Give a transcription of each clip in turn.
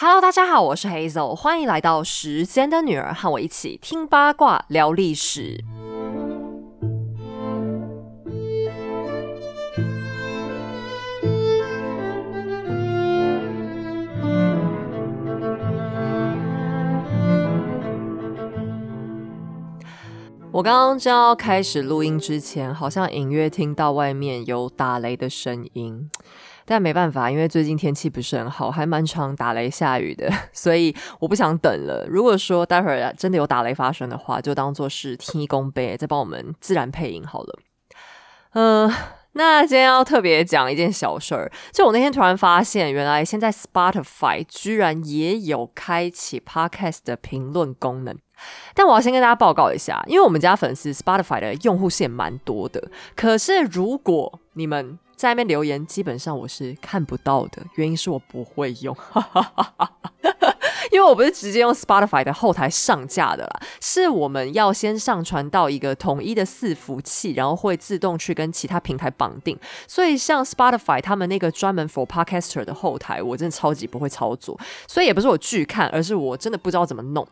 Hello，大家好，我是 Hazel，欢迎来到时间的女儿，和我一起听八卦聊历史。我刚刚正要开始录音之前，好像隐约听到外面有打雷的声音。但没办法，因为最近天气不是很好，还蛮常打雷下雨的，所以我不想等了。如果说待会儿真的有打雷发生的话，就当做是天公杯，再帮我们自然配音好了。嗯、那今天要特别讲一件小事儿，就我那天突然发现，原来现在 Spotify 居然也有开启 Podcast 的评论功能。但我要先跟大家报告一下，因为我们家粉丝 Spotify 的用户线蛮多的，可是如果你们在那边留言，基本上我是看不到的，原因是我不会用，因为我不是直接用 Spotify 的后台上架的啦，是我们要先上传到一个统一的伺服器，然后会自动去跟其他平台绑定。所以像 Spotify 他们那个专门 for podcaster 的后台，我真的超级不会操作，所以也不是我拒看，而是我真的不知道怎么弄。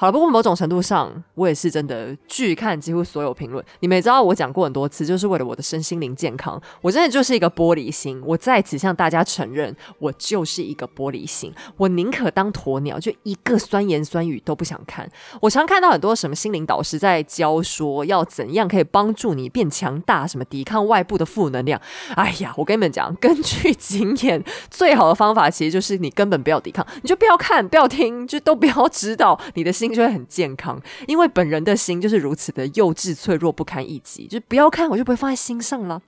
好了，不过某种程度上，我也是真的拒看几乎所有评论。你们也知道，我讲过很多次，就是为了我的身心灵健康。我真的就是一个玻璃心，我在此向大家承认，我就是一个玻璃心。我宁可当鸵鸟，就一个酸言酸语都不想看。我常看到很多什么心灵导师在教说要怎样可以帮助你变强大，什么抵抗外部的负能量。哎呀，我跟你们讲，根据经验，最好的方法其实就是你根本不要抵抗，你就不要看，不要听，就都不要知道，你的心就会很健康。因为本人的心就是如此的幼稚、脆弱、不堪一击，就不要看，我就不会放在心上了。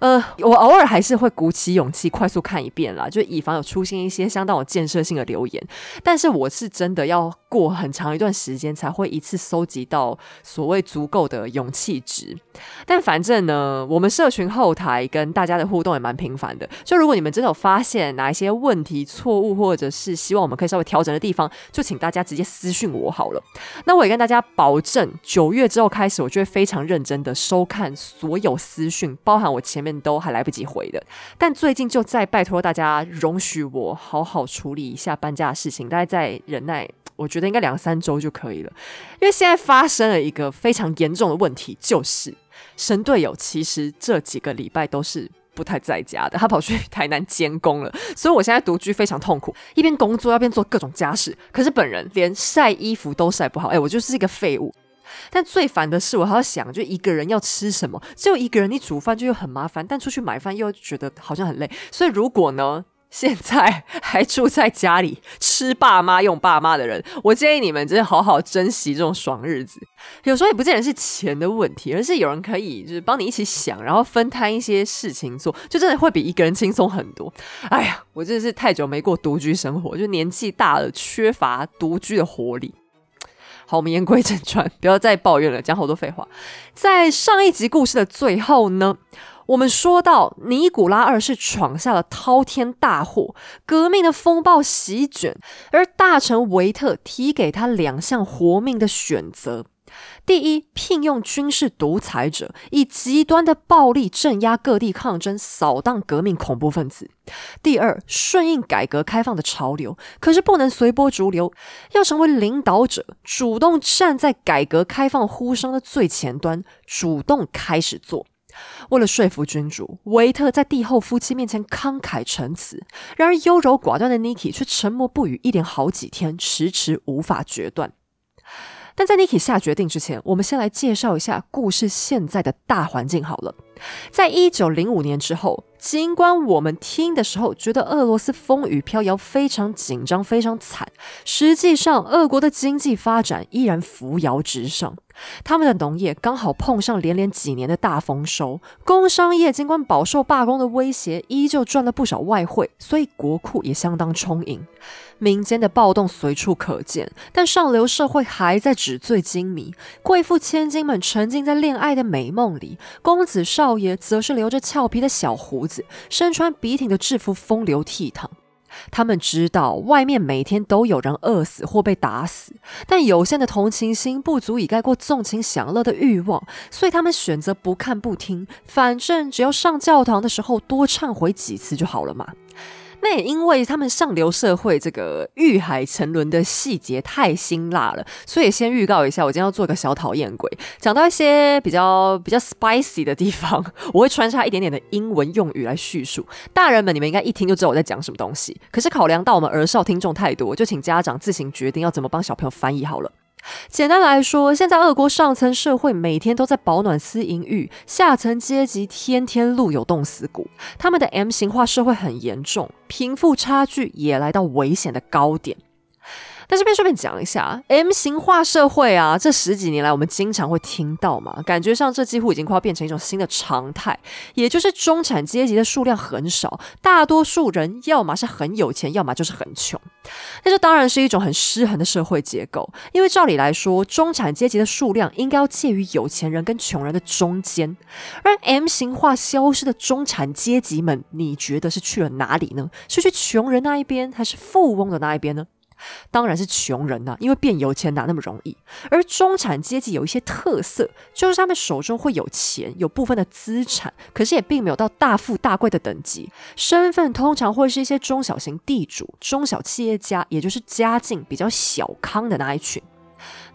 呃，我偶尔还是会鼓起勇气快速看一遍啦，就以防有出现一些相当有建设性的留言。但是我是真的要过很长一段时间才会一次搜集到所谓足够的勇气值。但反正呢，我们社群后台跟大家的互动也蛮频繁的。就如果你们真的有发现哪一些问题、错误，或者是希望我们可以稍微调整的地方，就请大家直接私讯我好了。那我也跟大家保证，九月之后开始，我就会非常认真的收看所有私讯，包含我前面都还来不及回的。但最近就再拜托大家容许我好好处理一下搬家的事情，大家再忍耐。我觉得应该两三周就可以了，因为现在发生了一个非常严重的问题，就是神队友其实这几个礼拜都是不太在家的，他跑去 台南监工了，所以我现在独居非常痛苦，一边工作一边做各种家事，可是本人连晒衣服都晒不好，哎、我就是一个废物。但最烦的是，我还要想，就一个人要吃什么，只有一个人，你煮饭就又很麻烦，但出去买饭又觉得好像很累。所以如果呢，现在还住在家里吃爸妈用爸妈的人，我建议你们真的好好珍惜这种爽日子。有时候也不见得是钱的问题，而是有人可以就是帮你一起想，然后分摊一些事情做，就真的会比一个人轻松很多。哎呀，我真的是太久没过独居生活，就年纪大了，缺乏独居的活力。好，我们言归正传，不要再抱怨了，讲好多废话。在上一集故事的最后呢，我们说到尼古拉二世闯下了滔天大祸，革命的风暴席卷，而大臣维特提给他两项活命的选择。第一，聘用军事独裁者，以极端的暴力镇压各地抗争，扫荡革命恐怖分子；第二，顺应改革开放的潮流，可是不能随波逐流，要成为领导者，主动站在改革开放呼声的最前端，主动开始做。为了说服君主，维特在帝后夫妻面前慷慨陈词。然而优柔寡断的 Niki 却沉默不语，一连好几天，迟迟无法决断。但在 Niki 下决定之前，我们先来介绍一下故事现在的大环境好了。在一九零五年之后，尽管我们听的时候觉得俄罗斯风雨飘摇、非常紧张、非常惨，实际上俄国的经济发展依然扶摇直上。他们的农业刚好碰上连连几年的大丰收，工商业尽管饱受罢工的威胁，依旧赚了不少外汇，所以国库也相当充盈。民间的暴动随处可见，但上流社会还在纸醉金迷，贵妇千金们沉浸在恋爱的美梦里，公子少爷则是留着俏皮的小胡子，身穿笔挺的制服，风流倜傥。他们知道外面每天都有人饿死或被打死，但有限的同情心不足以盖过纵情享乐的欲望，所以他们选择不看不听，反正只要上教堂的时候多忏悔几次就好了嘛。那也因为他们上流社会这个遇海沉沦的细节太辛辣了，所以先预告一下，我今天要做个小讨厌鬼，讲到一些比较比较 spicy 的地方，我会穿插一点点的英文用语来叙述。大人们，你们应该一听就知道我在讲什么东西。可是考量到我们儿少听众太多，就请家长自行决定要怎么帮小朋友翻译好了。简单来说，现在俄国上层社会每天都在饱暖思淫欲，下层阶级天天路有冻死骨。他们的 M 型化社会很严重，贫富差距也来到危险的高点。在这边顺便讲一下，M 型化社会啊，这十几年来我们经常会听到嘛，感觉上这几乎已经快要变成一种新的常态，也就是中产阶级的数量很少，大多数人要么是很有钱，要么就是很穷。那这当然是一种很失衡的社会结构，因为照理来说，中产阶级的数量应该要介于有钱人跟穷人的中间，而 M 型化消失的中产阶级们，你觉得是去了哪里呢？是去穷人那一边，还是富翁的那一边呢？当然是穷人呐，因为变有钱哪那么容易？而中产阶级有一些特色，就是他们手中会有钱，有部分的资产，可是也并没有到大富大贵的等级，身份通常会是一些中小型地主、中小企业家，也就是家境比较小康的那一群。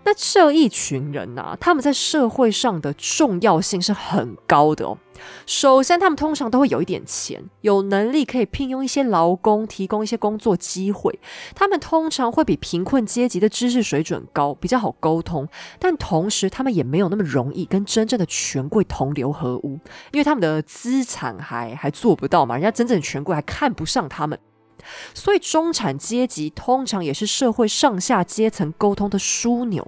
那这一群人呐，他们在社会上的重要性是很高的哦。首先，他们通常都会有一点钱，有能力可以聘用一些劳工，提供一些工作机会。他们通常会比贫困阶级的知识水准高，比较好沟通。但同时，他们也没有那么容易跟真正的权贵同流合污，因为他们的资产还还做不到嘛，人家真正的权贵还看不上他们。所以，中产阶级通常也是社会上下阶层沟通的枢纽，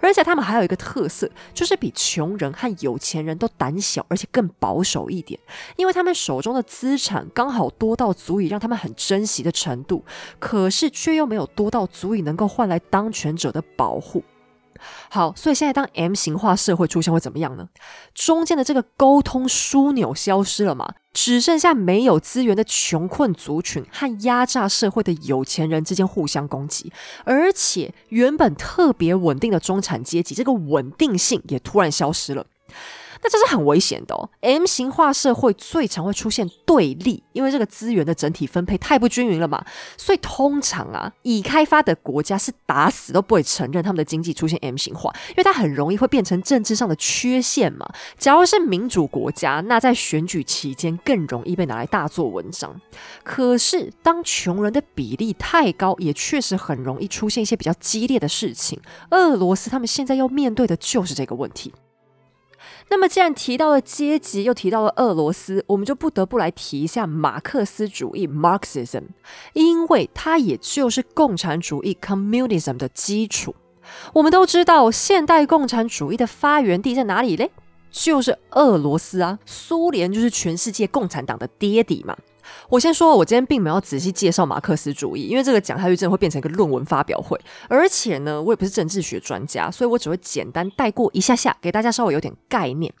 而且他们还有一个特色，就是比穷人和有钱人都胆小，而且更保守一点，因为他们手中的资产刚好多到足以让他们很珍惜的程度，可是却又没有多到足以能够换来当权者的保护。好，所以现在当 M 型化社会出现会怎么样呢？中间的这个沟通枢纽消失了嘛？只剩下没有资源的穷困族群和压榨社会的有钱人之间互相攻击，而且原本特别稳定的中产阶级，这个稳定性也突然消失了。那这是很危险的哦。M 型化社会最常会出现对立，因为这个资源的整体分配太不均匀了嘛。所以通常啊，已开发的国家是打死都不会承认他们的经济出现 M 型化，因为它很容易会变成政治上的缺陷嘛。假如是民主国家，那在选举期间更容易被拿来大做文章。可是当穷人的比例太高，也确实很容易出现一些比较激烈的事情。俄罗斯他们现在要面对的就是这个问题。那么，既然提到了阶级，又提到了俄罗斯，我们就不得不来提一下马克思主义 （Marxism），因为它也就是共产主义 （Communism） 的基础。我们都知道，现代共产主义的发源地在哪里嘞？就是俄罗斯啊！苏联就是全世界共产党的爹地嘛。我先说，我今天并没有仔细介绍马克思主义，因为这个讲下去真的会变成一个论文发表会。而且呢，我也不是政治学专家，所以我只会简单带过一下下，给大家稍微有点概念。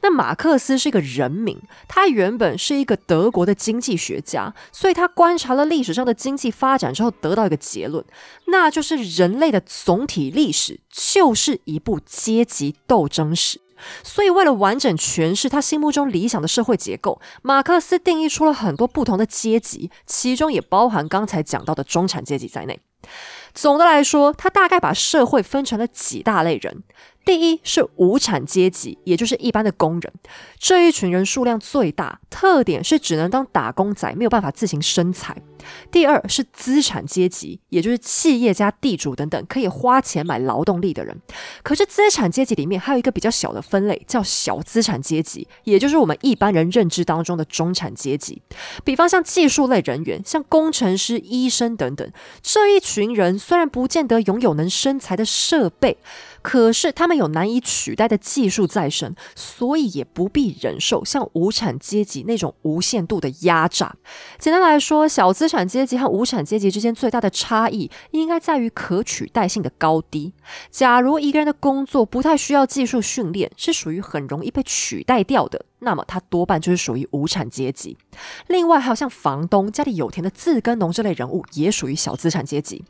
那马克思是一个人名，他原本是一个德国的经济学家，所以他观察了历史上的经济发展之后，得到一个结论，那就是人类的总体历史就是一部阶级斗争史。所以，为了完整诠释他心目中理想的社会结构，马克思定义出了很多不同的阶级，其中也包含刚才讲到的中产阶级在内。总的来说，他大概把社会分成了几大类人。第一是无产阶级，也就是一般的工人，这一群人数量最大，特点是只能当打工仔，没有办法自行生财。第二是资产阶级，也就是企业家、地主等等可以花钱买劳动力的人。可是资产阶级里面还有一个比较小的分类，叫小资产阶级，也就是我们一般人认知当中的中产阶级。比方像技术类人员，像工程师、医生等等，这一群人虽然不见得拥有能生财的设备。可是他们有难以取代的技术在身，所以也不必忍受像无产阶级那种无限度的压榨。简单来说，小资产阶级和无产阶级之间最大的差异，应该在于可取代性的高低。假如一个人的工作不太需要技术训练，是属于很容易被取代掉的，那么他多半就是属于无产阶级。另外，还有像房东、家里有田的自耕农这类人物，也属于小资产阶级。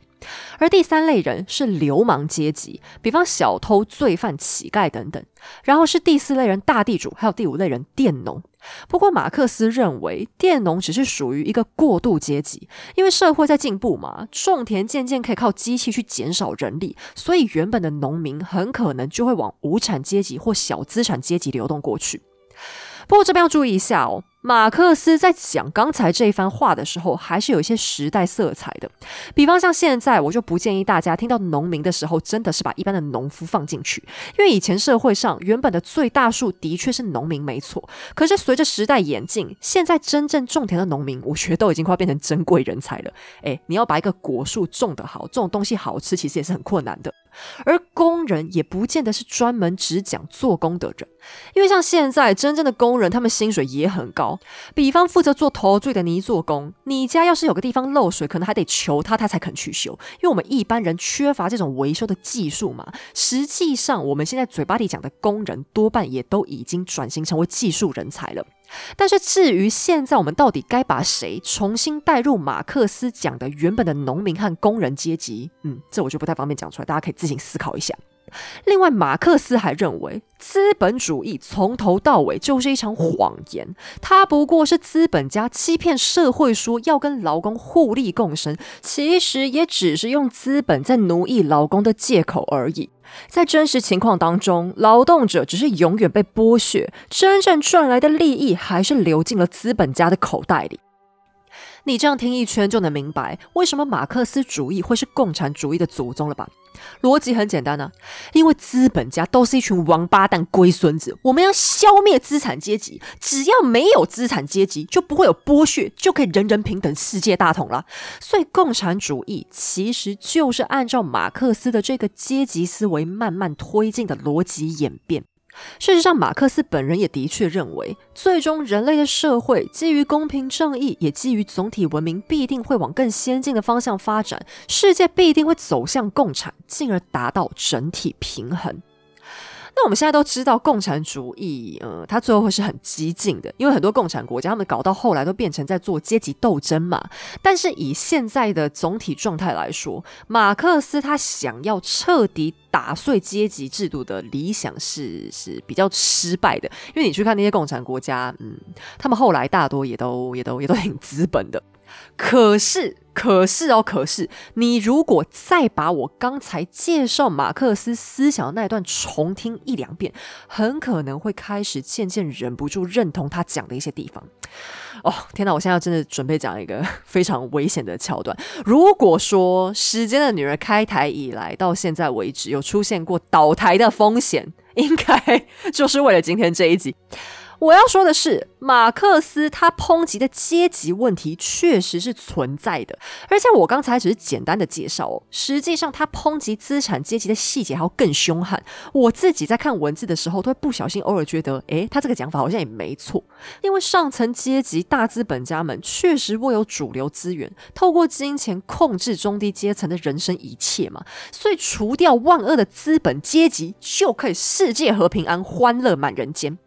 而第三类人是流氓阶级，比方小偷、罪犯、乞丐等等。然后是第四类人大地主，还有第五类人佃农。不过马克思认为，佃农只是属于一个过渡阶级，因为社会在进步嘛，种田渐渐可以靠机器去减少人力，所以原本的农民很可能就会往无产阶级或小资产阶级流动过去。不过这边要注意一下哦。马克思在讲刚才这一番话的时候，还是有一些时代色彩的。比方像现在，我就不建议大家听到农民的时候，真的是把一般的农夫放进去，因为以前社会上原本的最大数的确是农民，没错。可是随着时代演进，现在真正种田的农民，我觉得都已经快变成珍贵人才了。诶，你要把一个果树种得好，这种东西好吃，其实也是很困难的。而工人也不见得是专门只讲做工的人，因为像现在真正的工人，他们薪水也很高。比方负责做头坠的泥做工，你家要是有个地方漏水，可能还得求他，他才肯去修。因为我们一般人缺乏这种维修的技术嘛。实际上，我们现在嘴巴里讲的工人，多半也都已经转型成为技术人才了。但是至于现在我们到底该把谁重新带入马克思讲的原本的农民和工人阶级，嗯，这我就不太方便讲出来，大家可以自行思考一下。另外，马克思还认为，资本主义从头到尾就是一场谎言，它不过是资本家欺骗社会说要跟劳工互利共生，其实也只是用资本在奴役劳工的借口而已。在真实情况当中，劳动者只是永远被剥削，真正赚来的利益还是流进了资本家的口袋里。你这样听一圈就能明白，为什么马克思主义会是共产主义的祖宗了吧？逻辑很简单呢，因为资本家都是一群王八蛋龟孙子，我们要消灭资产阶级，只要没有资产阶级，就不会有剥削，就可以人人平等，世界大同了。所以共产主义其实就是按照马克思的这个阶级思维慢慢推进的逻辑演变。事实上，马克思本人也的确认为，最终人类的社会基于公平正义，也基于总体文明，必定会往更先进的方向发展，世界必定会走向共产，进而达到整体平衡。那我们现在都知道，共产主义，呃，它最后会是很激进的，因为很多共产国家，他们搞到后来都变成在做阶级斗争嘛。但是以现在的总体状态来说，马克思他想要彻底打碎阶级制度的理想是是比较失败的，因为你去看那些共产国家，嗯，他们后来大多也都也都也都挺资本的。可是，可是哦，可是，你如果再把我刚才介绍马克思思想的那一段重听一两遍，很可能会开始渐渐忍不住认同他讲的一些地方。哦，天哪！我现在真的准备讲一个非常危险的桥段。如果说《时间的女儿》开台以来到现在为止有出现过倒台的风险，应该 就是为了今天这一集。我要说的是，马克思他抨击的阶级问题确实是存在的，而且我刚才只是简单的介绍哦，实际上他抨击资产阶级的细节还要更凶悍。我自己在看文字的时候，都会不小心偶尔觉得，诶，他这个讲法好像也没错，因为上层阶级大资本家们确实握有主流资源，透过金钱控制中低阶层的人生一切嘛，所以除掉万恶的资本阶级，就可以世界和平安，欢乐满人间。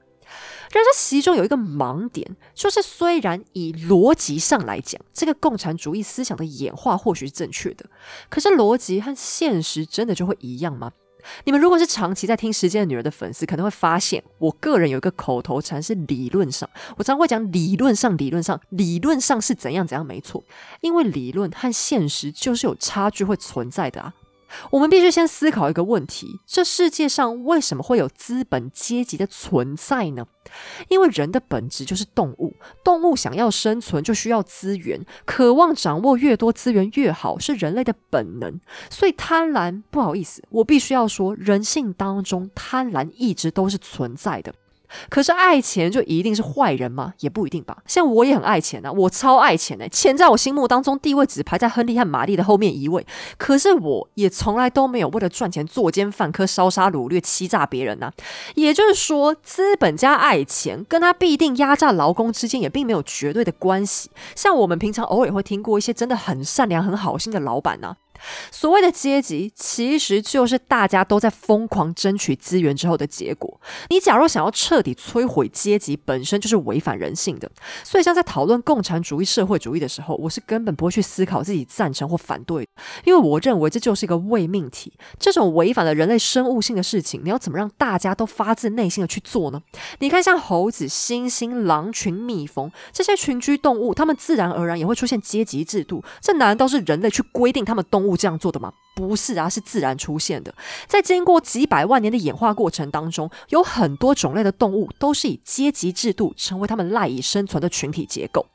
但这其中有一个盲点，就是虽然以逻辑上来讲，这个共产主义思想的演化或许是正确的，可是逻辑和现实真的就会一样吗？你们如果是长期在听《时间的女儿》的粉丝，可能会发现，我个人有一个口头禅是理论上，我常会讲理论上，理论上，理论上是怎样怎样没错，因为理论和现实就是有差距会存在的啊。我们必须先思考一个问题：这世界上为什么会有资本阶级的存在呢？因为人的本质就是动物，动物想要生存就需要资源，渴望掌握越多资源越好，是人类的本能。所以贪婪，不好意思，我必须要说，人性当中贪婪一直都是存在的。可是爱钱就一定是坏人吗？也不一定吧。像我也很爱钱啊，我超爱钱哎，钱在我心目当中地位只排在亨利和玛丽的后面一位。可是我也从来都没有为了赚钱作奸犯科、烧杀掳掠、欺诈别人呐。也就是说，资本家爱钱跟他必定压榨劳工之间也并没有绝对的关系。像我们平常偶尔会听过一些真的很善良、很好心的老板呐。所谓的阶级，其实就是大家都在疯狂争取资源之后的结果。你假如想要彻底摧毁阶级，本身就是违反人性的。所以，像在讨论共产主义、社会主义的时候，我是根本不会去思考自己赞成或反对，因为我认为这就是一个伪命题。这种违反了人类生物性的事情，你要怎么让大家都发自内心的去做呢？你看，像猴子、猩猩、狼群、蜜蜂这些群居动物，它们自然而然也会出现阶级制度。这难道是人类去规定它们动？物这样做的吗？不是啊，是自然出现的。在经过几百万年的演化过程当中，有很多种类的动物都是以阶级制度成为他们赖以生存的群体结构。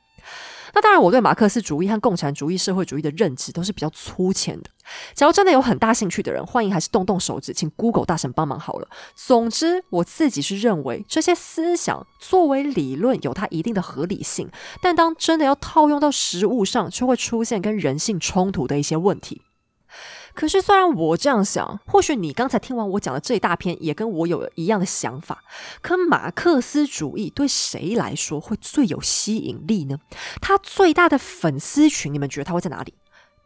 那当然，我对马克思主义和共产主义、社会主义的认知都是比较粗浅的。假如真的有很大兴趣的人，欢迎还是动动手指，请 Google 大神帮忙好了。总之，我自己是认为这些思想作为理论有它一定的合理性，但当真的要套用到实物上，却会出现跟人性冲突的一些问题。可是，虽然我这样想，或许你刚才听完我讲的这一大篇，也跟我有一样的想法。可马克思主义对谁来说会最有吸引力呢？他最大的粉丝群，你们觉得他会在哪里？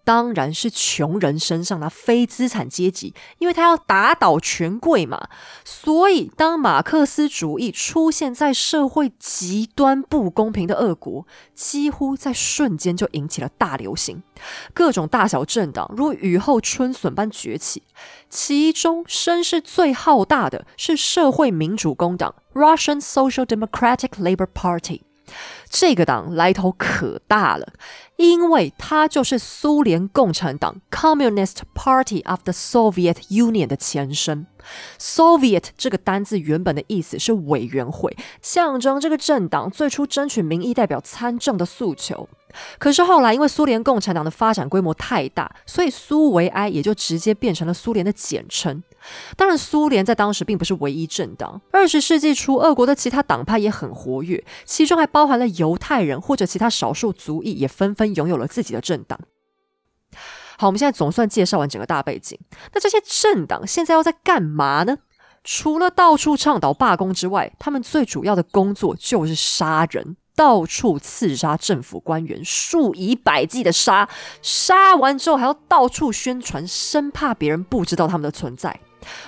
当然是穷人身上的非资产阶级，因为他要打倒权贵嘛。所以，当马克思主义出现在社会极端不公平的俄国，几乎在瞬间就引起了大流行，各种大小政党如雨后春笋般崛起。其中声势最浩大的是社会民主工党 （Russian Social Democratic Labour Party）。这个党来头可大了，因为它就是苏联共产党 （Communist Party of the Soviet Union） 的前身。Soviet 这个单字原本的意思是委员会，象征这个政党最初争取民意代表参政的诉求。可是后来，因为苏联共产党的发展规模太大，所以苏维埃也就直接变成了苏联的简称。当然，苏联在当时并不是唯一政党。二十世纪初，俄国的其他党派也很活跃，其中还包含了犹太人或者其他少数族裔，也纷纷拥有了自己的政党。好，我们现在总算介绍完整个大背景。那这些政党现在要在干嘛呢？除了到处倡导罢工之外，他们最主要的工作就是杀人。到处刺杀政府官员，数以百计的杀，杀完之后还要到处宣传，生怕别人不知道他们的存在。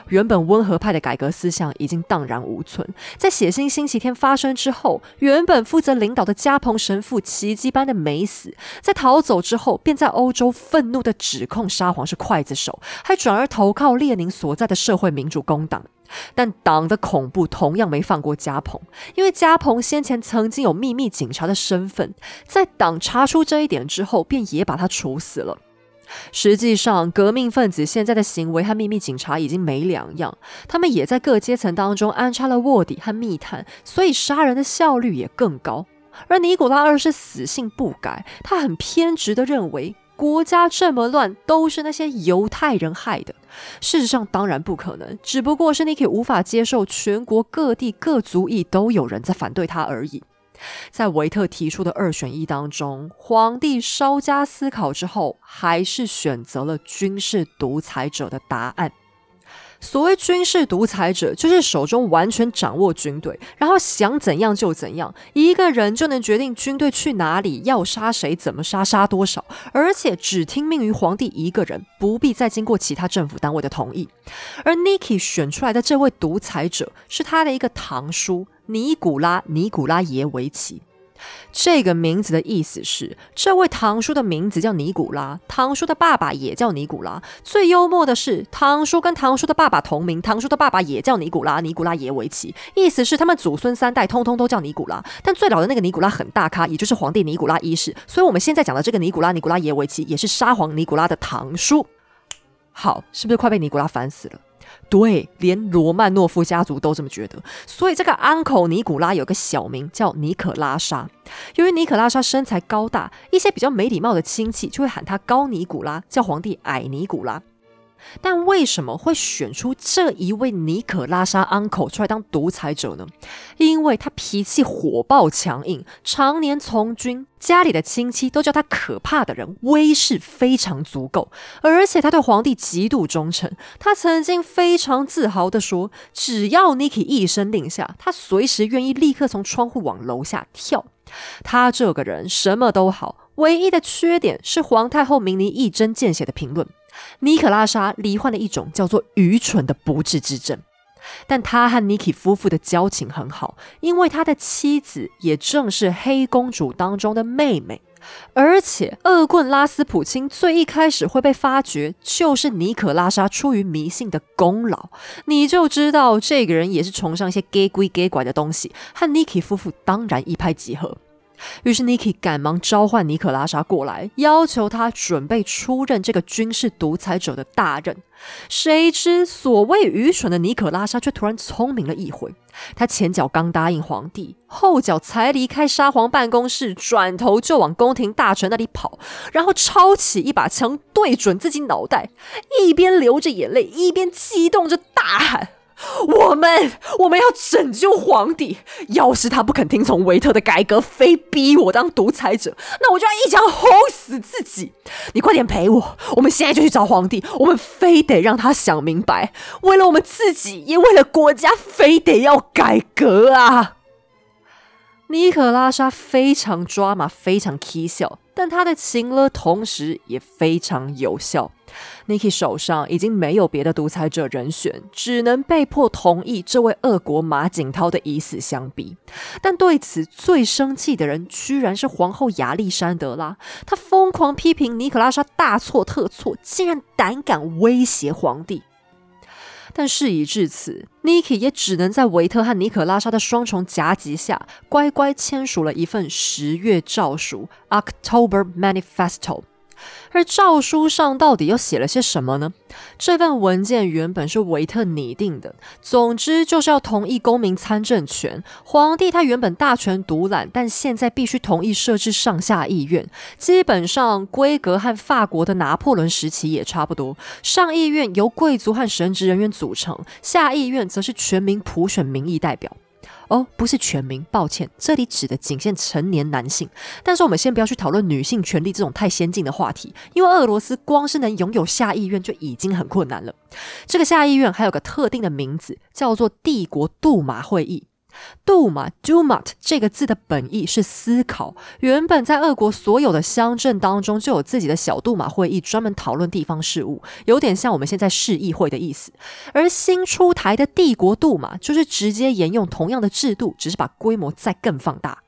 原本温和派的改革思想已经荡然无存。在血腥星期天发生之后，原本负责领导的加蓬神父奇迹般的没死，在逃走之后，便在欧洲愤怒的指控沙皇是刽子手，还转而投靠列宁所在的社会民主工党。但党的恐怖同样没放过加蓬，因为加蓬先前曾经有秘密警察的身份，在党查出这一点之后，便也把他处死了。实际上，革命分子现在的行为和秘密警察已经没两样，他们也在各阶层当中安插了卧底和密探，所以杀人的效率也更高。而尼古拉二世死性不改，他很偏执的认为。国家这么乱，都是那些犹太人害的。事实上，当然不可能，只不过是 Niki 无法接受全国各地各族裔都有人在反对他而已。在维特提出的二选一当中，皇帝稍加思考之后，还是选择了军事独裁者的答案。所谓军事独裁者，就是手中完全掌握军队，然后想怎样就怎样，一个人就能决定军队去哪里，要杀谁，怎么杀，杀多少，而且只听命于皇帝一个人，不必再经过其他政府单位的同意。而 Niki 选出来的这位独裁者，是他的一个堂叔尼古拉·尼古拉耶维奇。这个名字的意思是，这位堂叔的名字叫尼古拉，堂叔的爸爸也叫尼古拉。最幽默的是，堂叔跟堂叔的爸爸同名，堂叔的爸爸也叫尼古拉，尼古拉耶维奇。意思是他们祖孙三代通通都叫尼古拉，但最老的那个尼古拉很大咖，也就是皇帝尼古拉一世。所以我们现在讲的这个尼古拉，尼古拉耶维奇，也是沙皇尼古拉的堂叔。好，是不是快被尼古拉烦死了？对，连罗曼诺夫家族都这么觉得。所以这个 uncle 尼古拉有个小名叫尼可拉莎。由于尼可拉莎身材高大，一些比较没礼貌的亲戚就会喊他高尼古拉，叫皇帝矮尼古拉。但为什么会选出这一位尼可拉莎 uncle 出来当独裁者呢？因为他脾气火爆强硬，常年从军，家里的亲戚都叫他可怕的人，威势非常足够，而且他对皇帝极度忠诚。他曾经非常自豪地说：“只要 Niki 一声令下，他随时愿意立刻从窗户往楼下跳。”他这个人什么都好，唯一的缺点是皇太后明尼一针见血的评论。尼可拉莎罹患了一种叫做愚蠢的不治之症，但他和尼基夫妇的交情很好，因为他的妻子也正是黑公主当中的妹妹，而且恶棍拉斯普钦最一开始会被发觉，就是尼可拉莎出于迷信的功劳，你就知道这个人也是崇尚一些 gay 归 gay 拐的东西，和尼基夫妇当然一拍即合。于是，Niki 赶忙召唤尼可拉莎过来，要求他准备出任这个军事独裁者的大任。谁知，所谓愚蠢的尼可拉莎却突然聪明了一回。他前脚刚答应皇帝，后脚才离开沙皇办公室，转头就往宫廷大臣那里跑，然后抄起一把枪对准自己脑袋，一边流着眼泪，一边激动着大喊。我们我们要拯救皇帝。要是他不肯听从维特的改革，非逼我当独裁者，那我就要一枪轰死自己。你快点陪我，我们现在就去找皇帝。我们非得让他想明白，为了我们自己，也为了国家，非得要改革啊！尼可拉莎非常抓马，非常蹊跷，但他的情勒同时也非常有效。Niki 手上已经没有别的独裁者人选，只能被迫同意这位俄国马景涛的以死相逼。但对此最生气的人，居然是皇后亚历山德拉。她疯狂批评尼可拉莎大错特错，竟然胆敢威胁皇帝。但事已至此，Niki 也只能在维特和尼可拉莎的双重夹击下，乖乖签署了一份十月诏书 （October Manifesto）。而诏书上到底又写了些什么呢？这份文件原本是维特拟定的，总之就是要同意公民参政权。皇帝他原本大权独揽，但现在必须同意设置上下议院，基本上规格和法国的拿破仑时期也差不多。上议院由贵族和神职人员组成，下议院则是全民普选民意代表。哦，不是全民，抱歉，这里指的仅限成年男性。但是我们先不要去讨论女性权利这种太先进的话题，因为俄罗斯光是能拥有下议院就已经很困难了。这个下议院还有个特定的名字，叫做帝国杜马会议。杜马 （Duma） 这个字的本意是思考。原本在俄国所有的乡镇当中就有自己的小杜马会议，专门讨论地方事务，有点像我们现在市议会的意思。而新出台的帝国杜马就是直接沿用同样的制度，只是把规模再更放大。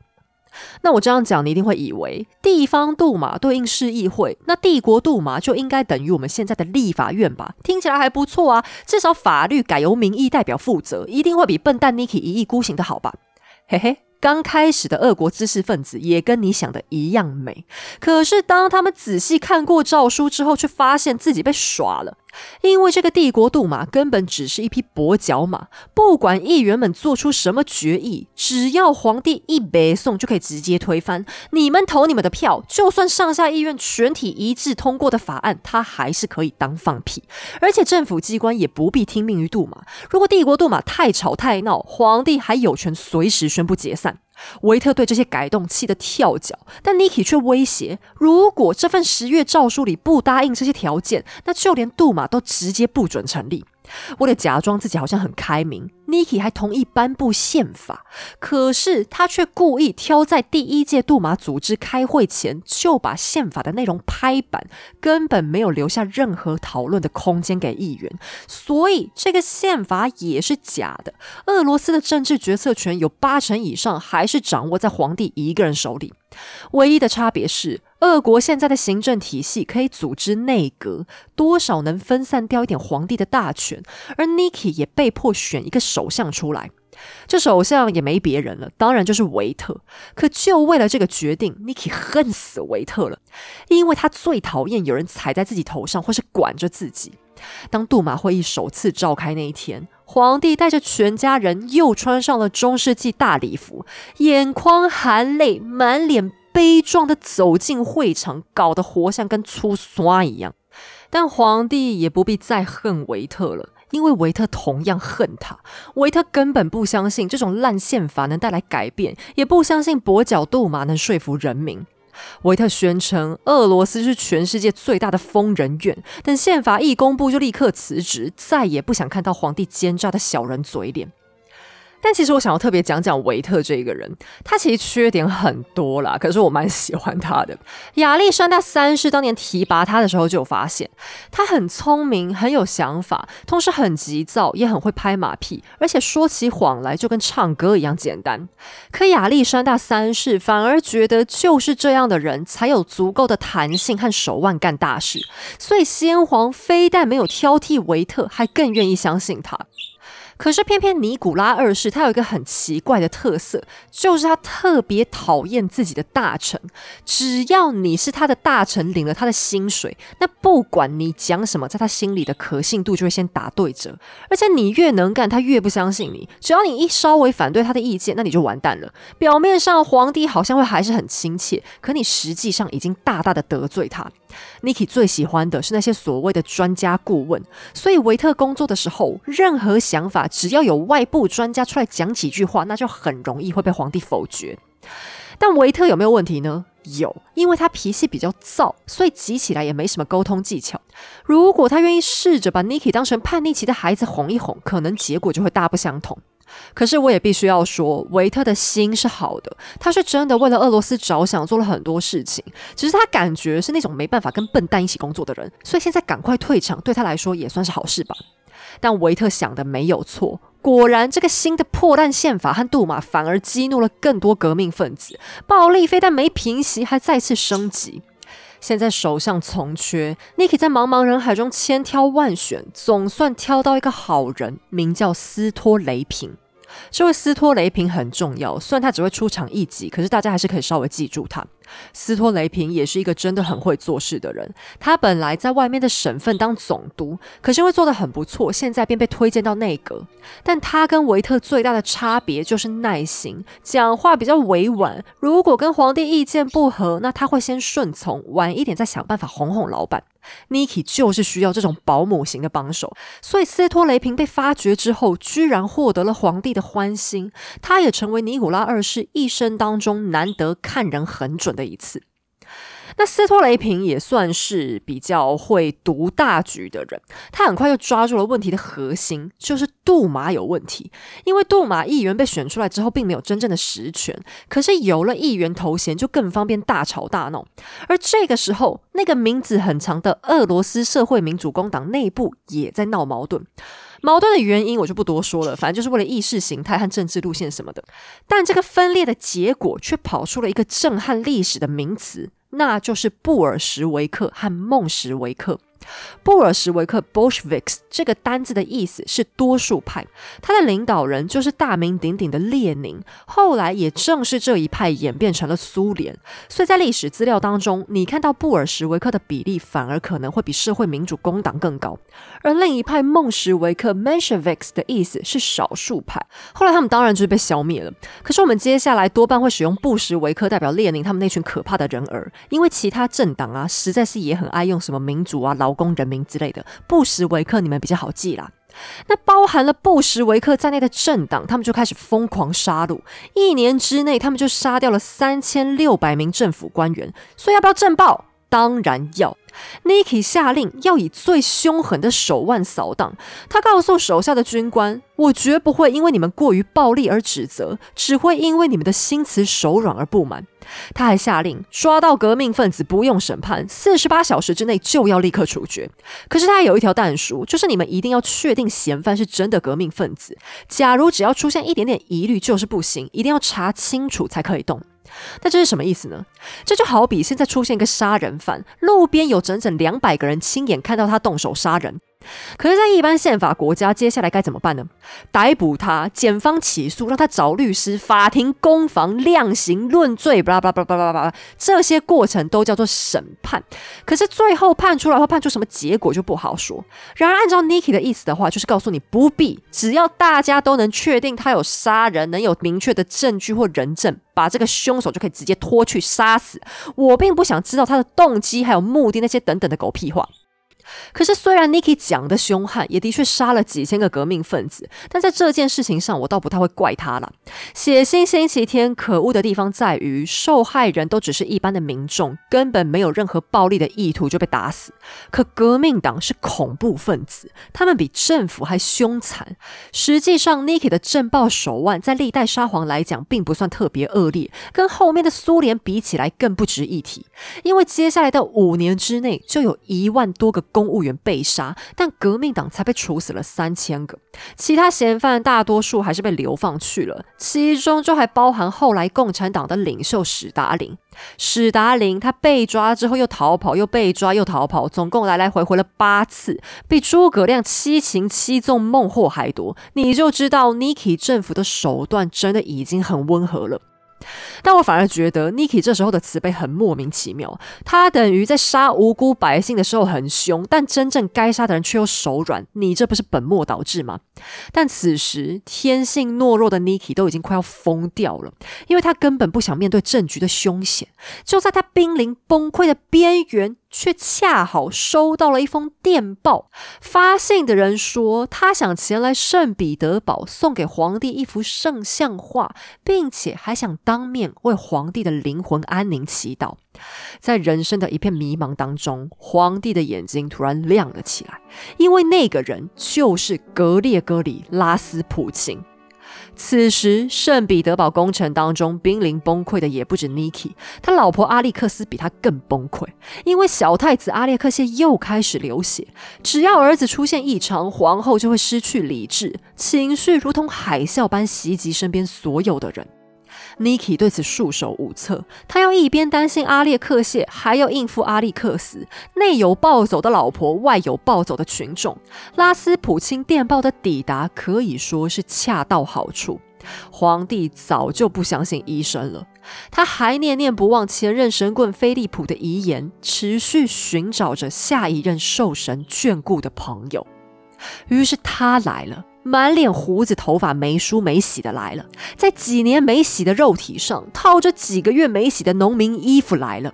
那我这样讲，你一定会以为地方杜马对应市议会，那帝国杜马就应该等于我们现在的立法院吧？听起来还不错啊，至少法律改由民意代表负责，一定会比笨蛋 Niki 一意孤行的好吧？嘿嘿。刚开始的俄国知识分子也跟你想的一样美，可是当他们仔细看过诏书之后，却发现自己被耍了。因为这个帝国杜马根本只是一匹跛脚马，不管议员们做出什么决议，只要皇帝一背送，就可以直接推翻。你们投你们的票，就算上下议院全体一致通过的法案，他还是可以当放屁。而且政府机关也不必听命于杜马。如果帝国杜马太吵太闹，皇帝还有权随时宣布解散。维特对这些改动气得跳脚，但 Niki 却威胁：如果这份十月诏书里不答应这些条件，那就连杜马都直接不准成立。为了假装自己好像很开明，Niki 还同意颁布宪法。可是他却故意挑在第一届杜马组织开会前就把宪法的内容拍板，根本没有留下任何讨论的空间给议员。所以这个宪法也是假的。俄罗斯的政治决策权有八成以上还是掌握在皇帝一个人手里。唯一的差别是，俄国现在的行政体系可以组织内阁，多少能分散掉一点皇帝的大权，而 Niki 也被迫选一个首相出来。这首相也没别人了，当然就是维特。可就为了这个决定，Niki 恨死维特了，因为他最讨厌有人踩在自己头上或是管着自己。当杜马会议首次召开那一天，皇帝带着全家人又穿上了中世纪大礼服，眼眶含泪，满脸悲壮的走进会场，搞得活像跟粗刷一样。但皇帝也不必再恨维特了。因为维特同样恨他，维特根本不相信这种烂宪法能带来改变，也不相信跛脚杜马能说服人民。维特宣称俄罗斯是全世界最大的疯人院，等宪法一公布就立刻辞职，再也不想看到皇帝奸诈的小人嘴脸。但其实我想要特别讲讲维特这个人，他其实缺点很多啦，可是我蛮喜欢他的。亚历山大三世当年提拔他的时候就发现，他很聪明，很有想法，同时很急躁，也很会拍马屁，而且说起谎来就跟唱歌一样简单。可亚历山大三世反而觉得，就是这样的人才有足够的弹性和手腕干大事，所以先皇非但没有挑剔维特，还更愿意相信他。可是偏偏尼古拉二世他有一个很奇怪的特色，就是他特别讨厌自己的大臣。只要你是他的大臣，领了他的薪水，那不管你讲什么，在他心里的可信度就会先打对折。而且你越能干，他越不相信你。只要你一稍微反对他的意见，那你就完蛋了。表面上皇帝好像会还是很亲切，可你实际上已经大大的得罪他。Niki 最喜欢的是那些所谓的专家顾问，所以维特工作的时候，任何想法只要有外部专家出来讲几句话，那就很容易会被皇帝否决。但维特有没有问题呢？有，因为他脾气比较躁，所以急起来也没什么沟通技巧。如果他愿意试着把 Niki 当成叛逆期的孩子哄一哄，可能结果就会大不相同。可是我也必须要说，维特的心是好的，他是真的为了俄罗斯着想，做了很多事情。只是他感觉是那种没办法跟笨蛋一起工作的人，所以现在赶快退场，对他来说也算是好事吧。但维特想的没有错，果然这个新的破烂宪法和杜马反而激怒了更多革命分子，暴力非但没平息，还再次升级。现在首相从缺，Niki 在茫茫人海中千挑万选，总算挑到一个好人，名叫斯托雷平。这位斯托雷平很重要，虽然他只会出场一集，可是大家还是可以稍微记住他。斯托雷平也是一个真的很会做事的人。他本来在外面的省份当总督，可是因为做的很不错，现在便被推荐到内阁。但他跟维特最大的差别就是耐心，讲话比较委婉。如果跟皇帝意见不合，那他会先顺从，晚一点再想办法哄哄老板。Niki 就是需要这种保姆型的帮手，所以斯托雷平被发掘之后，居然获得了皇帝的欢心，他也成为尼古拉二世一生当中难得看人很准。的一次。那斯托雷平也算是比较会读大局的人，他很快就抓住了问题的核心，就是杜马有问题。因为杜马议员被选出来之后，并没有真正的实权，可是有了议员头衔，就更方便大吵大闹。而这个时候，那个名字很长的俄罗斯社会民主工党内部也在闹矛盾。矛盾的原因我就不多说了，反正就是为了意识形态和政治路线什么的。但这个分裂的结果却跑出了一个震撼历史的名词，那就是布尔什维克和孟什维克。布尔什维克 （Bolsheviks） 这个单字的意思是多数派，他的领导人就是大名鼎鼎的列宁。后来也正是这一派演变成了苏联，所以在历史资料当中，你看到布尔什维克的比例反而可能会比社会民主工党更高。而另一派孟什维克 （Mensheviks） 的意思是少数派，后来他们当然就是被消灭了。可是我们接下来多半会使用布什维克代表列宁他们那群可怕的人儿，因为其他政党啊，实在是也很爱用什么民主啊、劳。工人民之类的，布什维克你们比较好记啦。那包含了布什维克在内的政党，他们就开始疯狂杀戮。一年之内，他们就杀掉了三千六百名政府官员。所以要不要震爆？当然要。Niki 下令要以最凶狠的手腕扫荡。他告诉手下的军官：“我绝不会因为你们过于暴力而指责，只会因为你们的心慈手软而不满。”他还下令抓到革命分子不用审判，四十八小时之内就要立刻处决。可是他有一条弹书，就是你们一定要确定嫌犯是真的革命分子。假如只要出现一点点疑虑，就是不行，一定要查清楚才可以动。那这是什么意思呢？这就好比现在出现一个杀人犯，路边有整整两百个人亲眼看到他动手杀人，可是，在一般宪法国家，接下来该怎么办呢？逮捕他，检方起诉，让他找律师，法庭攻防、量刑、论罪，巴拉巴拉巴拉巴拉，这些过程都叫做审判。可是最后判出来会判出什么结果就不好说。然而，按照 Niki 的意思的话，就是告诉你不必，只要大家都能确定他有杀人，能有明确的证据或人证，把这个凶手就可以直接拖去杀死。我并不想知道他的动机还有目的那些等等的狗屁话。可是，虽然 Niki 讲的凶悍，也的确杀了几千个革命分子，但在这件事情上，我倒不太会怪他了。血腥星期天可恶的地方在于，受害人都只是一般的民众，根本没有任何暴力的意图就被打死。可革命党是恐怖分子，他们比政府还凶残。实际上，Niki 的政暴手腕在历代沙皇来讲，并不算特别恶劣，跟后面的苏联比起来，更不值一提。因为接下来的五年之内，就有一万多个。公公务员被杀，但革命党才被处死了三千个，其他嫌犯大多数还是被流放去了，其中就还包含后来共产党的领袖史达林。史达林他被抓之后又逃跑，又被抓又逃跑，总共来来回回了八次，比诸葛亮七擒七纵孟获还多，你就知道 Niki 政府的手段真的已经很温和了。但我反而觉得 Niki 这时候的慈悲很莫名其妙。他等于在杀无辜百姓的时候很凶，但真正该杀的人却又手软。你这不是本末倒置吗？但此时天性懦弱的 Niki 都已经快要疯掉了，因为他根本不想面对政局的凶险。就在他濒临崩溃的边缘。却恰好收到了一封电报，发信的人说他想前来圣彼得堡送给皇帝一幅圣像画，并且还想当面为皇帝的灵魂安宁祈祷。在人生的一片迷茫当中，皇帝的眼睛突然亮了起来，因为那个人就是格列戈里拉斯普琴。此时，圣彼得堡工程当中濒临崩溃的也不止 Niki，他老婆阿历克斯比他更崩溃，因为小太子阿列克谢又开始流血。只要儿子出现异常，皇后就会失去理智，情绪如同海啸般袭击身边所有的人。Niki 对此束手无策，他要一边担心阿列克谢，还要应付阿历克斯，内有暴走的老婆，外有暴走的群众。拉斯普钦电报的抵达可以说是恰到好处。皇帝早就不相信医生了，他还念念不忘前任神棍菲利普的遗言，持续寻找着下一任受神眷顾的朋友。于是他来了。满脸胡子、头发没梳没洗的来了，在几年没洗的肉体上套着几个月没洗的农民衣服来了。